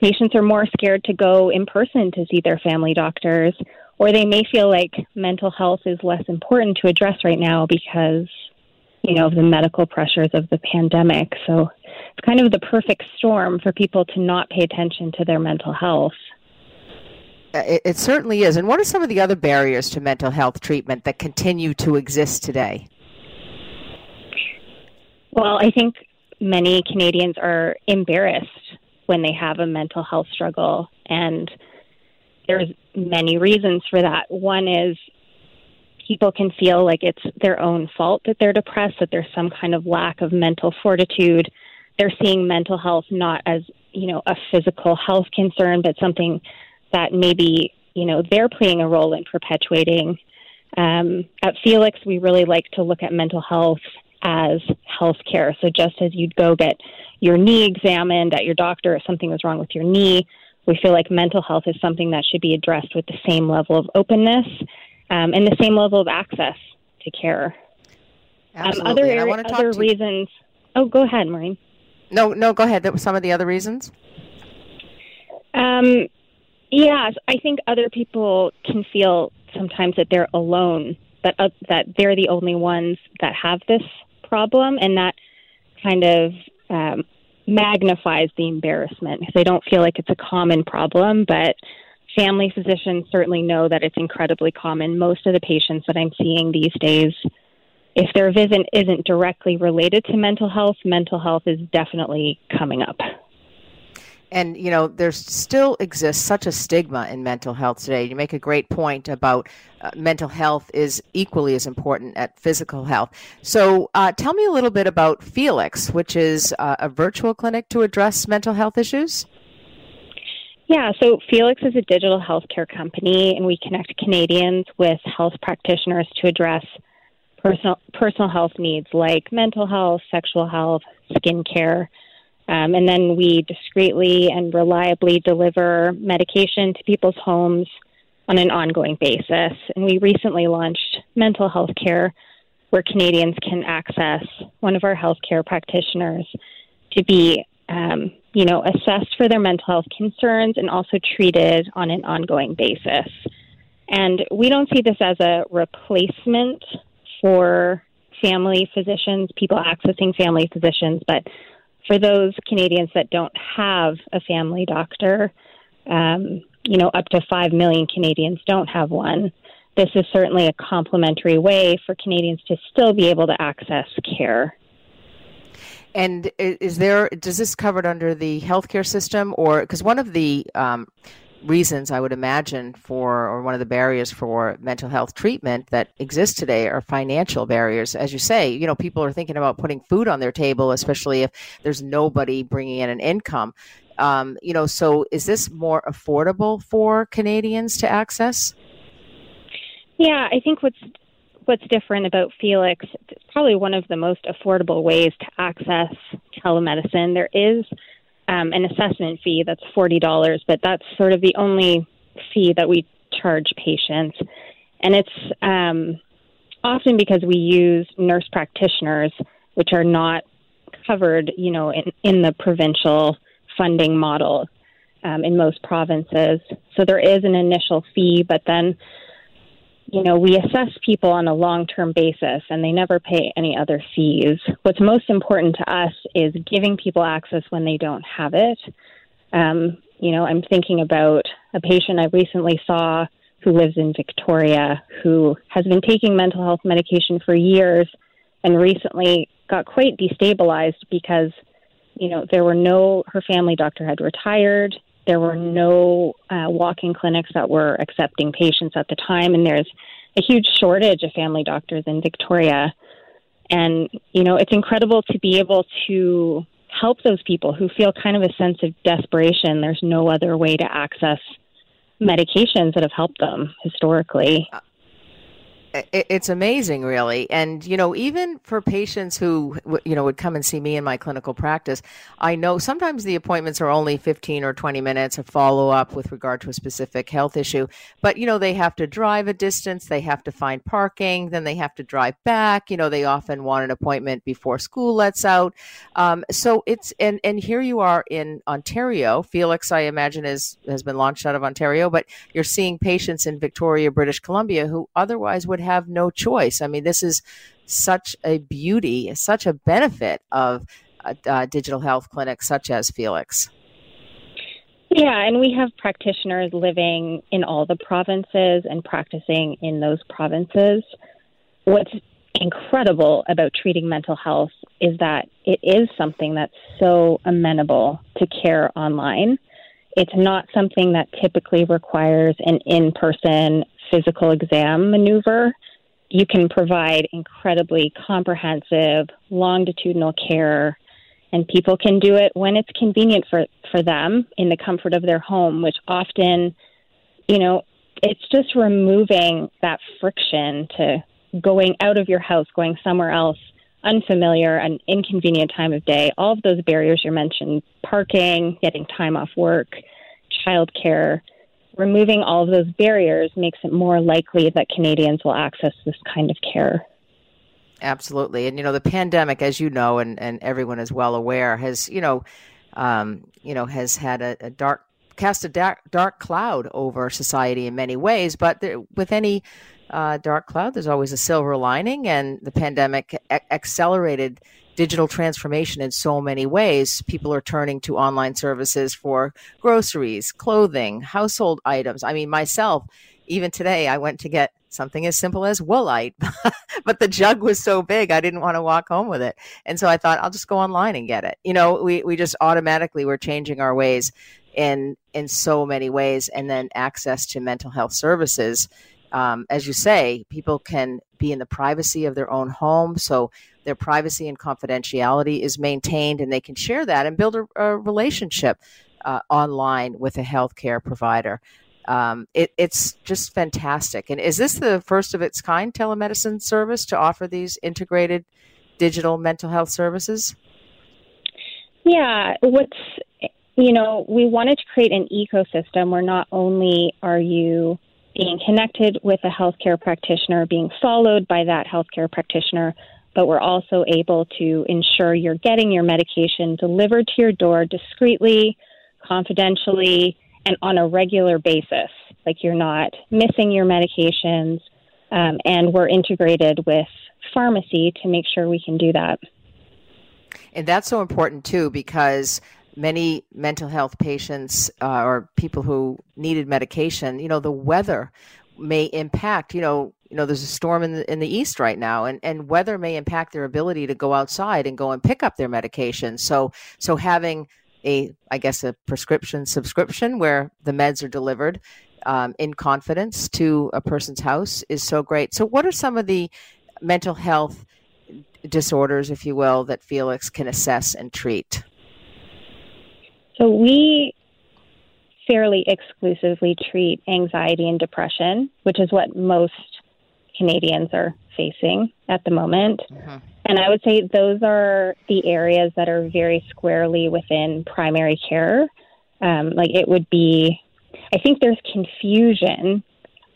[SPEAKER 10] Patients are more scared to go in person to see their family doctors, or they may feel like mental health is less important to address right now because you know, of the medical pressures of the pandemic. So it's kind of the perfect storm for people to not pay attention to their mental health.
[SPEAKER 1] Uh, it, it, certainly is. And what are some of the other barriers to mental health treatment that continue to exist today?
[SPEAKER 10] Well, I think many Canadians are embarrassed when they have a mental health struggle, and there's many reasons for that. One is people can feel like it's their own fault that they're depressed, that there's some kind of lack of mental fortitude. They're seeing mental health not as, you know, a physical health concern, but something that maybe, you know, they're playing a role in perpetuating. Um, at Felix, we really like to look at mental health as health care. So just as you'd go get your knee examined at your doctor if something was wrong with your knee, we feel like mental health is something that should be addressed with the same level of openness um, and the same level of access to care.
[SPEAKER 1] Absolutely.
[SPEAKER 10] Um, other
[SPEAKER 1] and I want to
[SPEAKER 10] other
[SPEAKER 1] talk to
[SPEAKER 10] reasons. Oh, go ahead, Maureen.
[SPEAKER 1] No, no, go ahead. That was some of the other reasons.
[SPEAKER 10] Um, yes, I think other people can feel sometimes that they're alone, that uh, that they're the only ones that have this problem, and that kind of um, magnifies the embarrassment because they don't feel like it's a common problem, but family physicians certainly know that it's incredibly common. Most of the patients that I'm seeing these days, if their visit isn't directly related to mental health, mental health is definitely coming up.
[SPEAKER 1] And, you know, there still exists such a stigma in mental health today. You make a great point about uh, mental health is equally as important at physical health. So, uh, tell me a little bit about Felix, which is uh, a virtual clinic to address mental health issues.
[SPEAKER 10] Yeah, so Felix is a digital healthcare company, and we connect Canadians with health practitioners to address personal personal health needs like mental health, sexual health, skincare. Um, and then we discreetly and reliably deliver medication to people's homes on an ongoing basis. And we recently launched mental health care where Canadians can access one of our healthcare practitioners to be, um, you know, assessed for their mental health concerns and also treated on an ongoing basis. And we don't see this as a replacement for family physicians, people accessing family physicians, but for those Canadians that don't have a family doctor, um, you know, up to 5 million Canadians don't have one. This is certainly a complementary way for Canadians to still be able to access care.
[SPEAKER 1] And is there, does this covered under the healthcare system or, because one of the um, reasons I would imagine for, or one of the barriers for mental health treatment that exists today are financial barriers. As you say, you know, people are thinking about putting food on their table, especially if there's nobody bringing in an income. Um, you know, so is this more affordable for Canadians to access?
[SPEAKER 10] Yeah, I think what's what's different about Felix, it's probably one of the most affordable ways to access telemedicine. There is um, an assessment fee that's $40, but that's sort of the only fee that we charge patients. And it's um, often because we use nurse practitioners, which are not covered, you know, in, in the provincial funding model um, in most provinces. So there is an initial fee, but then you know, we assess people on a long term basis and they never pay any other fees. What's most important to us is giving people access when they don't have it. Um, you know, I'm thinking about a patient I recently saw who lives in Victoria who has been taking mental health medication for years and recently got quite destabilized because, you know, there were no, her family doctor had retired there were no uh, walk-in clinics that were accepting patients at the time, and there's a huge shortage of family doctors in Victoria. And you know, it's incredible to be able to help those people who feel kind of a sense of desperation. There's no other way to access medications that have helped them historically.
[SPEAKER 1] It's amazing really. And you know even for patients who you know would come and see me in my clinical practice i know sometimes the appointments are only 15 or 20 minutes of follow up with regard to a specific health issue. But you know they have to drive a distance they have to find parking then they have to drive back. You know they often want an appointment before school lets out. Um, so it's and and here you are in ontario. Felix i imagine is has been launched out of ontario but you're seeing patients in victoria british columbia who otherwise would would have no choice. I mean, this is such a beauty, such a benefit of uh, a, a uh, digital health clinics such as Felix.
[SPEAKER 10] Yeah, and we have practitioners living in all the provinces and practicing in those provinces. What's incredible about treating mental health is that it is something that's so amenable to care online. It's not something that typically requires an in person physical exam maneuver, you can provide incredibly comprehensive longitudinal care and people can do it when it's convenient for, for them in the comfort of their home, which often, you know, it's just removing that friction to going out of your house, going somewhere else, unfamiliar, an inconvenient time of day. All of those barriers you mentioned parking, getting time off work, childcare removing all of those barriers makes it more likely that Canadians will access this kind of care.
[SPEAKER 1] Absolutely. And, you know, the pandemic, as you know, and, and everyone is well aware, has, you know, um, you know, has had a, a dark, cast a dark, dark cloud over society in many ways. But there, with any uh, dark cloud, there's always a silver lining. And the pandemic accelerated digital transformation in so many ways. People are turning to online services for groceries, clothing, household items. I mean, myself, even today, I went to get something as simple as woolite, but the jug was so big, I didn't want to walk home with it. And so I thought, I'll just go online and get it. You know, we, we just automatically were changing our ways in, in so many ways. And then access to mental health services. Um, as you say, people can be in the privacy of their own home. So their privacy and confidentiality is maintained and they can share that and build a, a relationship uh, online with a healthcare provider. Um, it, it's just fantastic. And is this the first of its kind telemedicine service to offer these integrated digital mental health services?
[SPEAKER 10] Yeah, what's you know, we wanted to create an ecosystem where not only are you being connected with a healthcare practitioner, being followed by that healthcare practitioner, but we're also able to ensure you're getting your medication delivered to your door discreetly, confidentially, and on a regular basis. Like you're not missing your medications, um, and we're integrated with pharmacy to make sure we can do that.
[SPEAKER 1] And that's so important too because many mental health patients uh, or people who needed medication, you know, the weather may impact, you know, you know, there's a storm in the, in the east right now, and, and weather may impact their ability to go outside and go and pick up their medication. So, so having a, I guess, a prescription subscription where the meds are delivered um, in confidence to a person's house is so great. So, what are some of the mental health disorders, if you will, that Felix can assess and treat?
[SPEAKER 10] So, we fairly exclusively treat anxiety and depression, which is what most Canadians are facing at the moment. Mm-hmm. And I would say those are the areas that are very squarely within primary care. Um, like it would be, I think there's confusion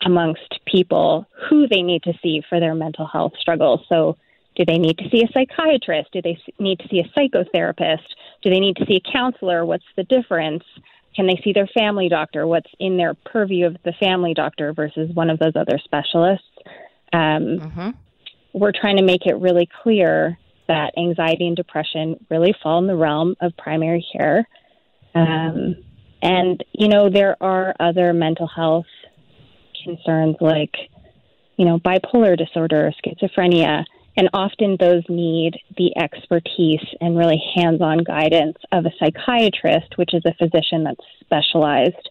[SPEAKER 10] amongst people who they need to see for their mental health struggles. So, do they need to see a psychiatrist? Do they need to see a psychotherapist? Do they need to see a counselor? What's the difference? Can they see their family doctor? What's in their purview of the family doctor versus one of those other specialists? Um, mm-hmm. We're trying to make it really clear that anxiety and depression really fall in the realm of primary care. Um, and, you know, there are other mental health concerns like, you know, bipolar disorder, schizophrenia, and often those need the expertise and really hands on guidance of a psychiatrist, which is a physician that's specialized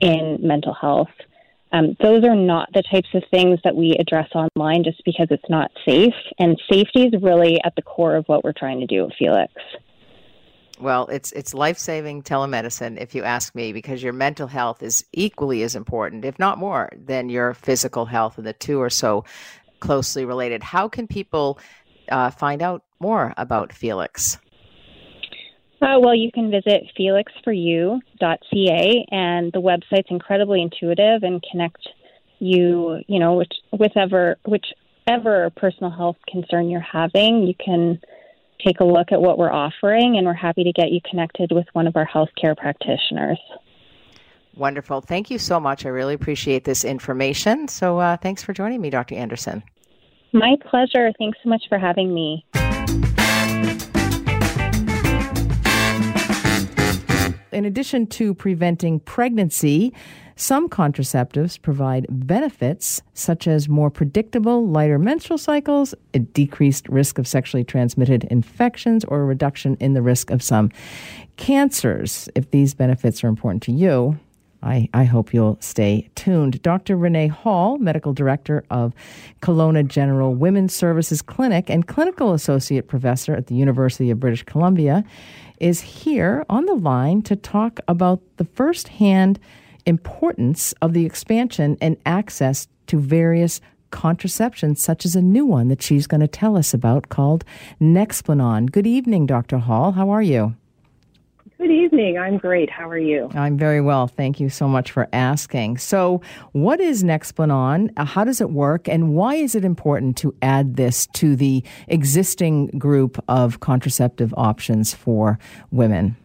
[SPEAKER 10] in mental health. Um, those are not the types of things that we address online just because it's not safe. And safety is really at the core of what we're trying to do at Felix.
[SPEAKER 1] Well, it's it's life saving telemedicine, if you ask me, because your mental health is equally as important, if not more, than your physical health, and the two are so closely related. How can people uh, find out more about Felix?
[SPEAKER 10] Uh, well, you can visit felixforyou.ca, and the website's incredibly intuitive and connect you, you know, which, whichever whichever personal health concern you're having, you can take a look at what we're offering, and we're happy to get you connected with one of our healthcare practitioners.
[SPEAKER 1] Wonderful. Thank you so much. I really appreciate this information. So, uh, thanks for joining me, Dr. Anderson.
[SPEAKER 10] My pleasure. Thanks so much for having me.
[SPEAKER 1] In addition to preventing pregnancy, some contraceptives provide benefits such as more predictable, lighter menstrual cycles, a decreased risk of sexually transmitted infections, or a reduction in the risk of some cancers. If these benefits are important to you, I, I hope you'll stay tuned. Dr. Renee Hall, Medical Director of Kelowna General Women's Services Clinic and Clinical Associate Professor at the University of British Columbia, is here on the line to talk about the firsthand importance of the expansion and access to various contraceptions, such as a new one that she's going to tell us about called Nexplanon. Good evening, Dr. Hall. How are you?
[SPEAKER 11] Good evening. I'm great. How are you?
[SPEAKER 1] I'm very well. Thank you so much for asking. So, what is Nexplanon? Uh, how does it work? And why is it important to add this to the existing group of contraceptive options for women?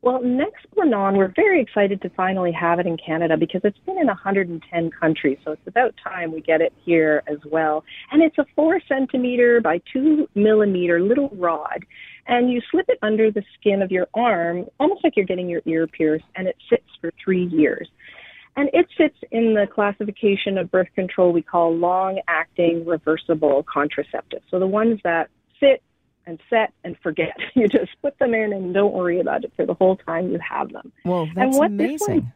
[SPEAKER 11] Well, Nexplanon, we're very excited to finally have it in Canada because it's been in 110 countries, so it's about time we get it here as well. And it's a four centimeter by two millimeter little rod, and you slip it under the skin of your arm, almost like you're getting your ear pierced, and it sits for three years. And it sits in the classification of birth control we call long acting reversible contraceptive. So the ones that sit and set and forget. You just put them in and don't worry about it for the whole time you have them.
[SPEAKER 1] Well, that's amazing.
[SPEAKER 11] One,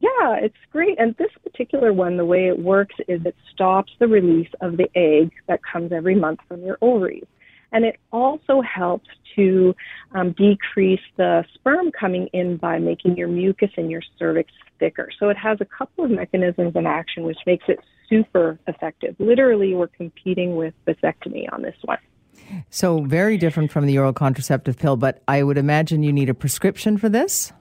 [SPEAKER 11] yeah, it's great. And this particular one, the way it works is it stops the release of the egg that comes every month from your ovaries. And it also helps to um, decrease the sperm coming in by making your mucus and your cervix thicker. So it has a couple of mechanisms in action which makes it super effective. Literally, we're competing with vasectomy on this one.
[SPEAKER 1] So, very different from the oral contraceptive pill, but I would imagine you need a prescription for this?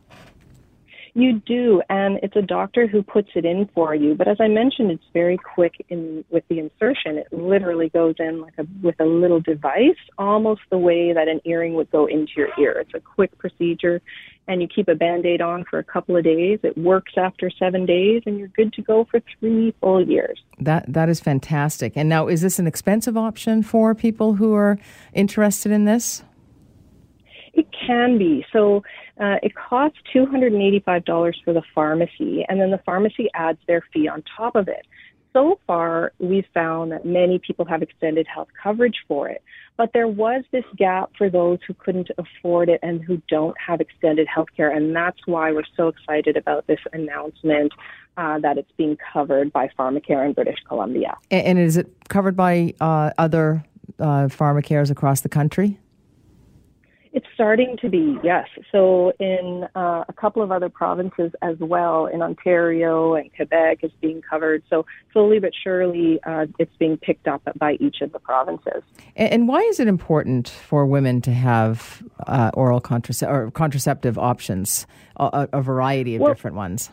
[SPEAKER 11] You do, and it's a doctor who puts it in for you. But as I mentioned, it's very quick in with the insertion. It literally goes in like a with a little device, almost the way that an earring would go into your ear. It's a quick procedure, and you keep a band-aid on for a couple of days. It works after seven days, and you're good to go for three full years.
[SPEAKER 1] That that is fantastic. And now, is this an expensive option for people who are interested in this?
[SPEAKER 11] It can be. So uh, it costs $285 for the pharmacy, and then the pharmacy adds their fee on top of it. So far, we've found that many people have extended health coverage for it, but there was this gap for those who couldn't afford it and who don't have extended health care, and that's why we're so excited about this announcement uh, that it's being covered by Pharmacare in British Columbia.
[SPEAKER 1] And, is it covered by uh, other uh, pharmacares across the country?
[SPEAKER 11] It's starting to be, yes. So in uh, a couple of other provinces as well, in Ontario and Quebec, is being covered. So slowly but surely, uh, it's being picked up by each of the provinces.
[SPEAKER 1] And why is it important for women to have uh, oral or contraceptive options, a, a variety of well, different ones?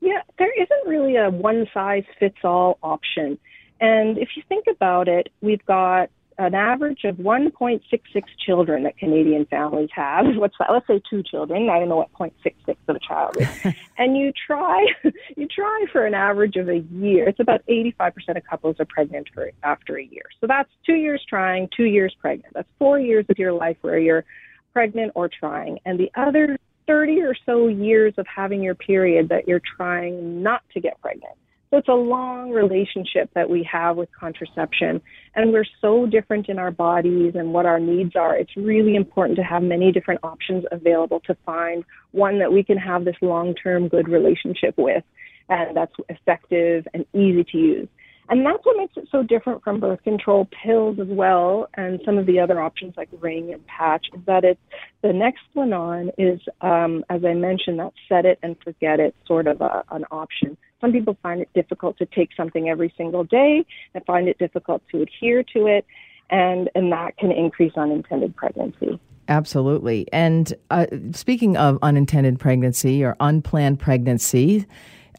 [SPEAKER 11] Yeah, there isn't really a one size fits all option. And if you think about it, we've got an average of 1.66 children that Canadian families have. What's that? Let's say two children. I don't know what 0.66 of a child is. and you try, you try for an average of a year. It's about 85% of couples are pregnant for after a year. So that's two years trying, two years pregnant. That's four years of your life where you're pregnant or trying. And the other 30 or so years of having your period that you're trying not to get pregnant. So it's a long relationship that we have with contraception. And we're so different in our bodies and what our needs are. It's really important to have many different options available to find one that we can have this long term good relationship with and that's effective and easy to use. And that's what makes it so different from birth control pills as well, and some of the other options like ring and patch, is that it's the next one on is, um, as I mentioned, that set it and forget it sort of a, an option. Some people find it difficult to take something every single day and find it difficult to adhere to it, and, and that can increase unintended pregnancy.
[SPEAKER 1] Absolutely. And uh, speaking of unintended pregnancy or unplanned pregnancy,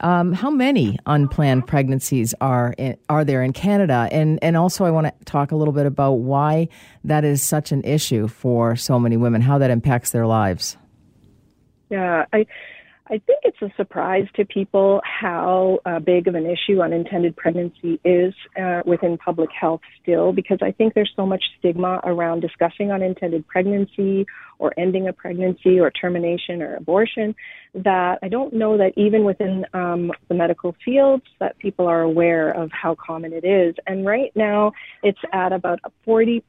[SPEAKER 1] um, how many unplanned pregnancies are in, are there in Canada? And and also, I want to talk a little bit about why that is such an issue for so many women, how that impacts their lives.
[SPEAKER 11] Yeah, I I think it's a surprise to people how uh, big of an issue unintended pregnancy is uh, within public health still, because I think there's so much stigma around discussing unintended pregnancy or ending a pregnancy or termination or abortion that I don't know that even within um, the medical fields that people are aware of how common it is. And right now, it's at about 40%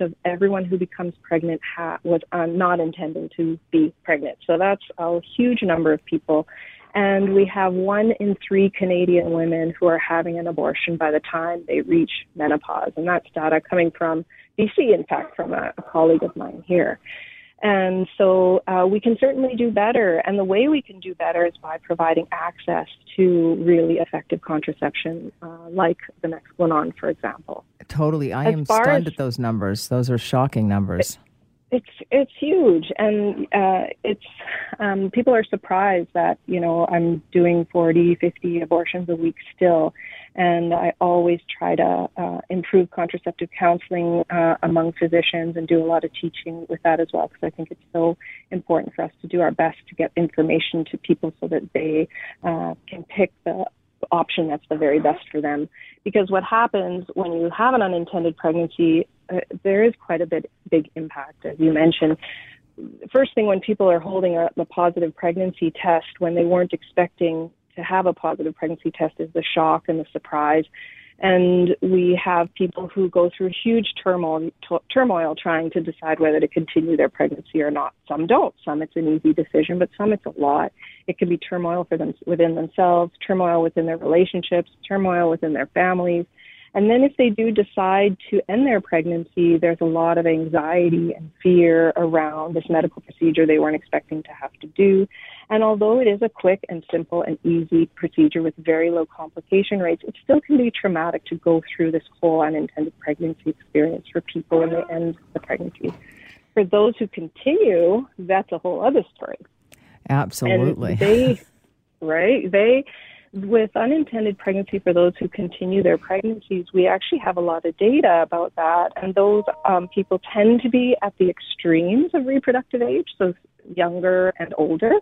[SPEAKER 11] of everyone who becomes pregnant ha- was uh, not intending to be pregnant. So that's a huge number of people. And we have one in three Canadian women who are having an abortion by the time they reach menopause. And that's data coming from BC, in fact, from a, a colleague of mine here. And so uh, we can certainly do better. And the way we can do better is by providing access to really effective contraception, uh, like the Nexplanon, for example.
[SPEAKER 1] Totally. I as am stunned as, at those numbers. Those are shocking numbers.
[SPEAKER 11] It's it's huge, and uh, it's um, people are surprised that you know I'm doing 40, 50 abortions a week still, and I always try to uh, improve contraceptive counseling uh, among physicians and do a lot of teaching with that as well because I think it's so important for us to do our best to get information to people so that they uh, can pick the option that's the very best for them. Because what happens when you have an unintended pregnancy, uh, there is quite a bit big impact, as you mentioned. First thing, when people are holding a, a positive pregnancy test when they weren't expecting to have a positive pregnancy test, is the shock and the surprise. And we have people who go through huge turmoil, t- turmoil trying to decide whether to continue their pregnancy or not. Some don't. Some it's an easy decision, but some it's a lot. It can be turmoil for them within themselves, turmoil within their relationships, turmoil within their families. And then if they do decide to end their pregnancy, there's a lot of anxiety and fear around this medical procedure they weren't expecting to have to do. And although it is a quick and simple and easy procedure with very low complication rates, it still can be traumatic to go through this whole unintended pregnancy experience for people when they end the pregnancy. For those who continue, that's a whole other story.
[SPEAKER 1] Absolutely.
[SPEAKER 11] And they, right? They, with unintended pregnancy, for those who continue their pregnancies, we actually have a lot of data about that. And those um, people tend to be at the extremes of reproductive age. So younger and older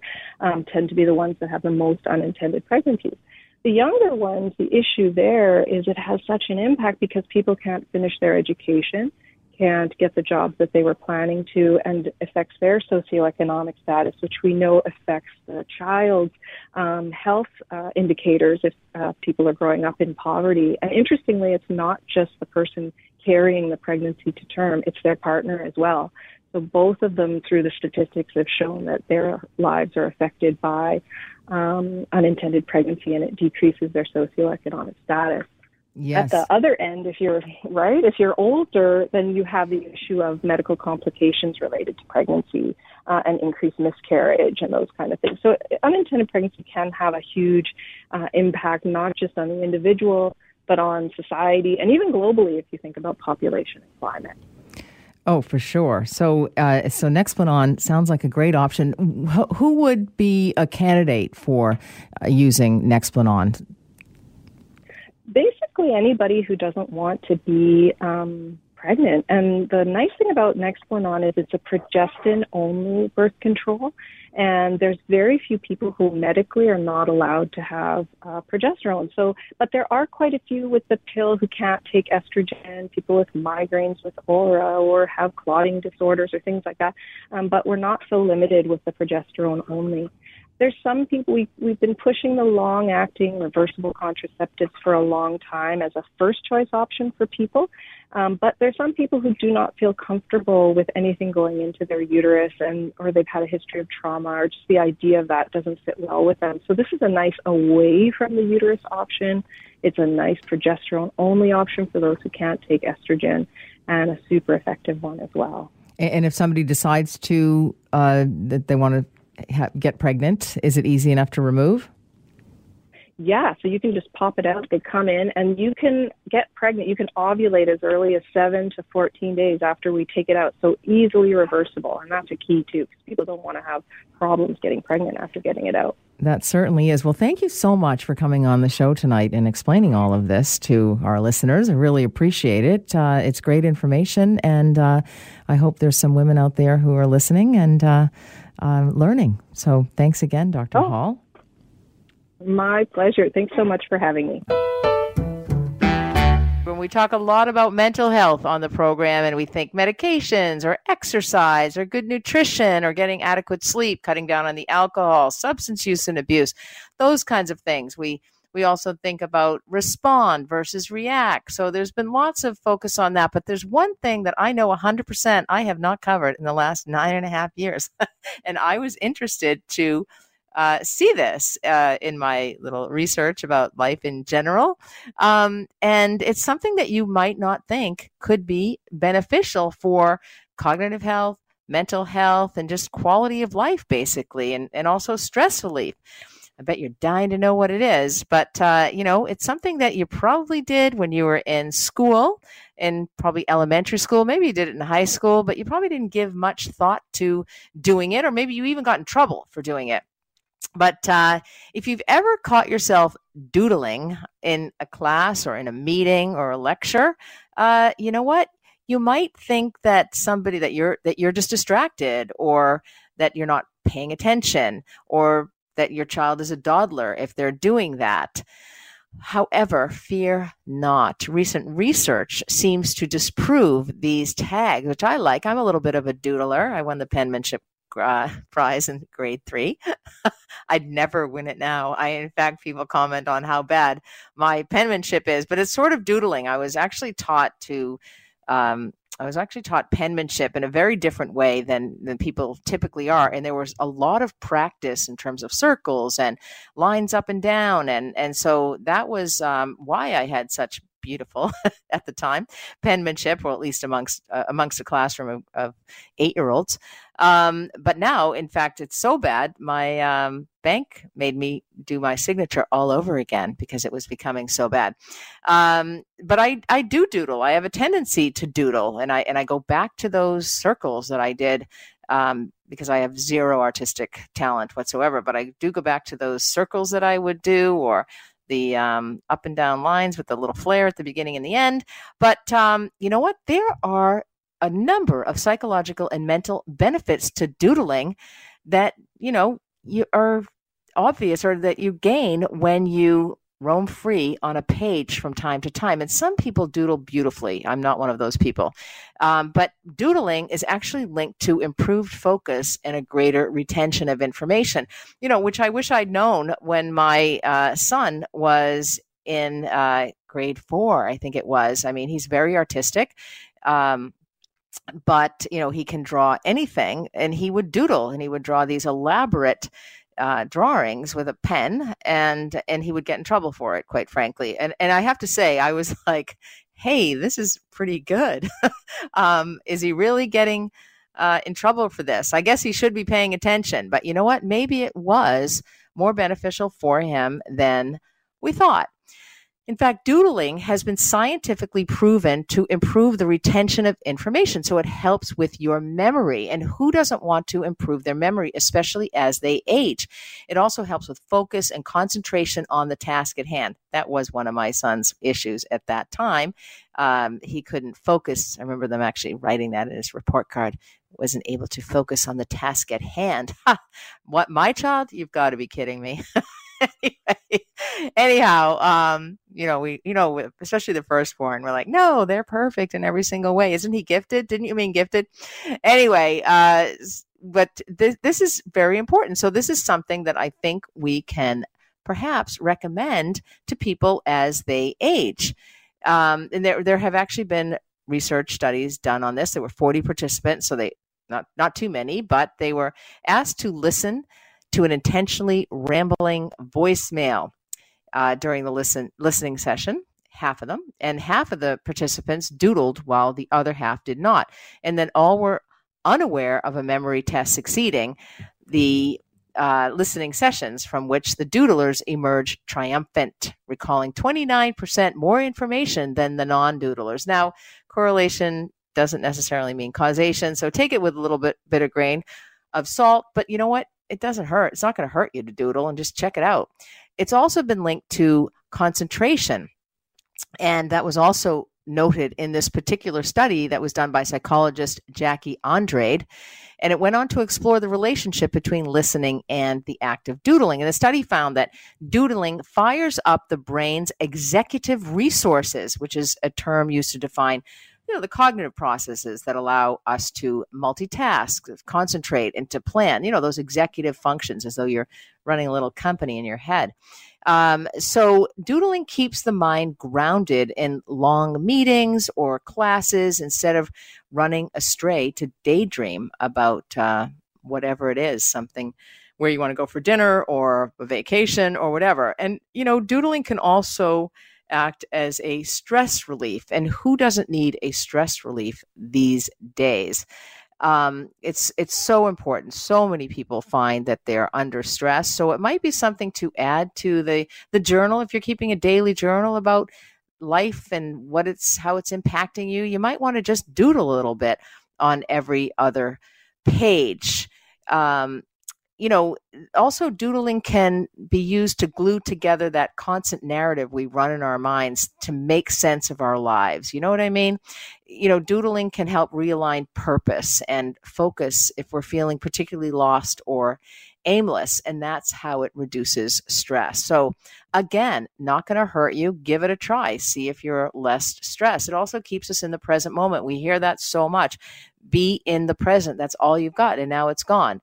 [SPEAKER 11] um, tend to be the ones that have the most unintended pregnancies. The younger ones, the issue there is it has such an impact because people can't finish their education can't get the jobs that they were planning to and affects their socioeconomic status, which we know affects the child's um, health uh, indicators if uh, people are growing up in poverty. And interestingly, it's not just the person carrying the pregnancy to term, it's their partner as well. So both of them, through the statistics, have shown that their lives are affected by um, unintended pregnancy and it decreases their socioeconomic status.
[SPEAKER 1] Yes.
[SPEAKER 11] At the other end, if you're right, if you're older, then you have the issue of medical complications related to pregnancy uh, and increased miscarriage and those kind of things. So unintended pregnancy can have a huge uh, impact, not just on the individual, but on society and even globally if you think about population and climate.
[SPEAKER 1] Oh, for sure. So, uh, so Nexplanon sounds like a great option. who would be a candidate for uh, using Nexplanon?
[SPEAKER 11] Basically anybody who doesn't want to be um, pregnant. And the nice thing about Nexplanon is it's a progestin only birth control. And there's very few people who medically are not allowed to have uh, progesterone. So, but there are quite a few with the pill who can't take estrogen, people with migraines with aura or have clotting disorders or things like that. Um, but we're not so limited with the progesterone only there's some people we we've been pushing the long acting reversible contraceptives for a long time as a first choice option for people. Um, but there's some people who do not feel comfortable with anything going into their uterus and or they've had a history of trauma or just the idea of that doesn't sit well with them. So this is a nice away from the uterus option. It's a nice progesterone only option for those who can't take estrogen and a super effective one as well.
[SPEAKER 1] And if somebody decides to uh, that they want to ha- get pregnant? Is it easy enough to remove?
[SPEAKER 11] Yeah, so you can just pop it out. They come in, and you can get pregnant. You can ovulate as early as seven to 14 days after we take it out. So easily reversible, and that's a key too, because people don't want to have problems getting pregnant after getting it out.
[SPEAKER 1] That certainly is. Well, thank you so much for coming on the show tonight and explaining all of this to our listeners. I really appreciate it. Uh, it's great information, and uh, I hope there's some women out there who are listening and. Uh, uh, learning. So thanks again, Dr. Oh, Hall.
[SPEAKER 11] My pleasure. Thanks so much for having me.
[SPEAKER 1] When we talk a lot about mental health on the program and we think medications or exercise or good nutrition or getting adequate sleep, cutting down on the alcohol, substance use and abuse, those kinds of things. We we also think about respond versus react. So there's been lots of focus on that. But there's one thing that I know 100% I have not covered in the last nine and a half years. and I was interested to uh, see this uh, in my little research about life in general. Um, and it's something that you might not think could be beneficial for cognitive health, mental health, and just quality of life, basically, and, and also stress relief. I bet you're dying to know what it is, but uh, you know, it's something that you probably did when you were in school in probably elementary school. Maybe you did it in high school, but you probably didn't give much thought to doing it, or maybe you even got in trouble for doing it. But uh, if you've ever caught yourself doodling in a class or in a meeting or a lecture, uh, you know what? You might think that somebody that you're that you're just distracted, or that you're not paying attention, or that your child is a dawdler if they're doing that. However, fear not. Recent research seems to disprove these tags, which I like. I'm a little bit of a doodler. I won the penmanship uh, prize in grade three. I'd never win it now. I, in fact, people comment on how bad my penmanship is, but it's sort of doodling. I was actually taught to um, I was actually taught penmanship in a very different way than than people typically are, and there was a lot of practice in terms of circles and lines up and down, and and so that was um, why I had such beautiful at the time penmanship, or at least amongst uh, amongst a classroom of, of eight year olds. Um, but now, in fact, it's so bad. My um, bank made me do my signature all over again because it was becoming so bad. Um, but I, I do doodle. I have a tendency to doodle, and I and I go back to those circles that I did um, because I have zero artistic talent whatsoever. But I do go back to those circles that I would do, or the um, up and down lines with the little flare at the beginning and the end. But um, you know what? There are a number of psychological and mental benefits to doodling that you know you are obvious or that you gain when you roam free on a page from time to time. And some people doodle beautifully. I'm not one of those people. Um, but doodling is actually linked to improved focus and a greater retention of information, you know, which I wish I'd known when my uh, son was in uh, grade four, I think it was. I mean, he's very artistic. Um, but you know he can draw anything and he would doodle and he would draw these elaborate uh, drawings with a pen and and he would get in trouble for it quite frankly. And and i have to say i was like hey this is pretty good. Um, is he really getting uh, in trouble for this? I guess he should be paying attention but you know what? Maybe it was more beneficial for him than we thought in fact, doodling has been scientifically proven to improve the retention of information. So it helps with your memory. And who doesn't want to improve their memory, especially as they age? It also helps with focus and concentration on the task at hand. That was one of my son's issues at that time. Um, he couldn't focus. I remember them actually writing that in his report card wasn't able to focus on the task at hand. Ha! What, my child? You've got to be kidding me. anyway, anyhow, um, you know, we, you know, especially the firstborn, we're like, no, they're perfect in every single way. Isn't he gifted? Didn't you mean gifted? Anyway, uh, but this, this is very important. So this is something that I think we can perhaps recommend to people as they age. Um, and there, there have actually been research studies done on this. There were 40 participants, so they not not too many, but they were asked to listen to an intentionally rambling voicemail uh, during the listen listening session half of them and half of the participants doodled while the other half did not and then all were unaware of a memory test succeeding the uh, listening sessions from which the doodlers emerged triumphant, recalling 29% more information than the non doodlers. Now, correlation doesn't necessarily mean causation, so take it with a little bit, bit of grain of salt. But you know what? It doesn't hurt. It's not going to hurt you to doodle and just check it out. It's also been linked to concentration. And that was also noted in this particular study that was done by psychologist Jackie Andrade. And it went on to explore the relationship between listening and the act of doodling. And the study found that doodling fires up the brain's executive resources, which is a term used to define you know the cognitive processes that allow us to multitask concentrate and to plan you know those executive functions as though you're running a little company in your head. Um, so doodling keeps the mind grounded in long meetings or classes instead of running astray to daydream about uh, whatever it is something where you want to go for dinner or a vacation or whatever. And you know doodling can also act as a stress relief. And who doesn't need a stress relief these days? Um, it's it's so important. So many people find that they're under stress. So it might be something to add to the the journal if you're keeping a daily journal about life and what it's how it's impacting you, you might want to just doodle a little bit on every other page. Um, you know, also doodling can be used to glue together that constant narrative we run in our minds to make sense of our lives. You know what I mean? You know, doodling can help realign purpose and focus if we're feeling particularly lost or aimless, and that's how it reduces stress. So, again, not going to hurt you. Give it a try. See if you're less stressed. It also keeps us in the present moment. We hear that so much. Be in the present. That's all you've got, and now it's gone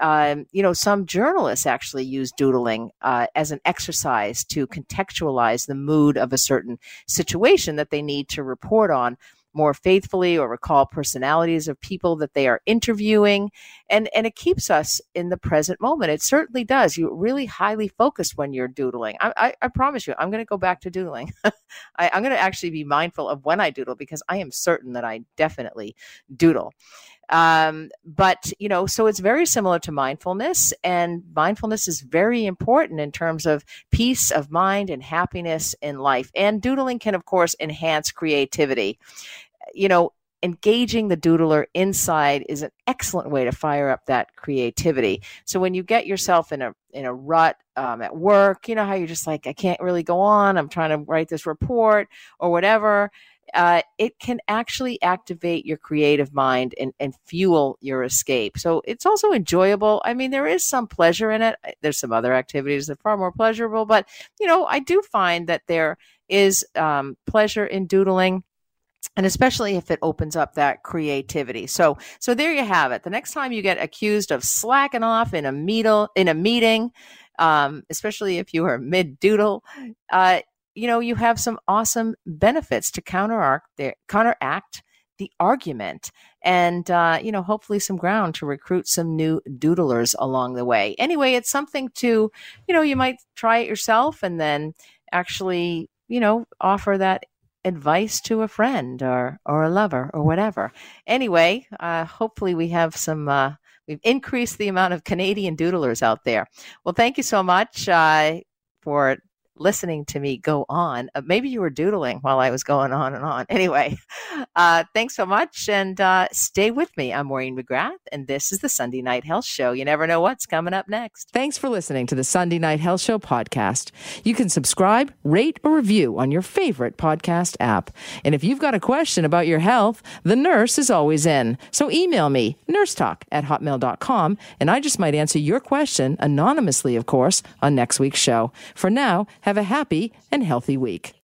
[SPEAKER 1] um, you know, some journalists actually use doodling uh, as an exercise to contextualize the mood of a certain situation that they need to report on more faithfully or recall personalities of people that they are interviewing. And and it keeps us in the present moment. It certainly does. You're really highly focused when you're doodling. I, I, I promise you i'm going to go back to doodling. I, i'm going to actually be mindful of when i doodle because i am certain that i definitely doodle um, but, you know, so it's very similar to mindfulness, and mindfulness is very important in terms of peace of mind and happiness in life. And doodling can, of course, enhance creativity. You know, engaging the doodler inside is an excellent way to fire up that creativity. So when you get yourself in a in a rut um, at work, you know how you're just like, I can't really go on. I'm trying to write this report or whatever uh, it can actually activate your creative mind and, and fuel your escape. So it's also enjoyable. I mean, there is some pleasure in it. There's some other activities that are far more pleasurable, but you know, I do find that there is um, pleasure in doodling and especially if it opens up that creativity. So, so there you have it. The next time you get accused of slacking off in a meeting, in a meeting, um, especially if you are mid doodle, uh, you know, you have some awesome benefits to counteract the, counteract the argument and, uh, you know, hopefully some ground to recruit some new doodlers along the way. Anyway, it's something to, you know, you might try it yourself and then actually, you know, offer that advice to a friend or, or a lover or whatever. Anyway, uh, hopefully we have some, uh, we've increased the amount of Canadian doodlers out there. Well, thank you so much uh, for listening to me go on. Uh, maybe you were doodling while I was going on and on. Anyway, uh, thanks so much and uh, stay with me. I'm Maureen McGrath, and this is the Sunday Night Health Show. You never know what's coming up next.
[SPEAKER 12] Thanks for listening to the Sunday Night Health Show podcast. You can subscribe, rate, or review on your favorite podcast app. And if you've got a question about your health, the nurse is always in. So email me, nursetalk at hotmail.com, and I just might answer your question anonymously, of course, on next week's show. For now, have a happy and healthy week.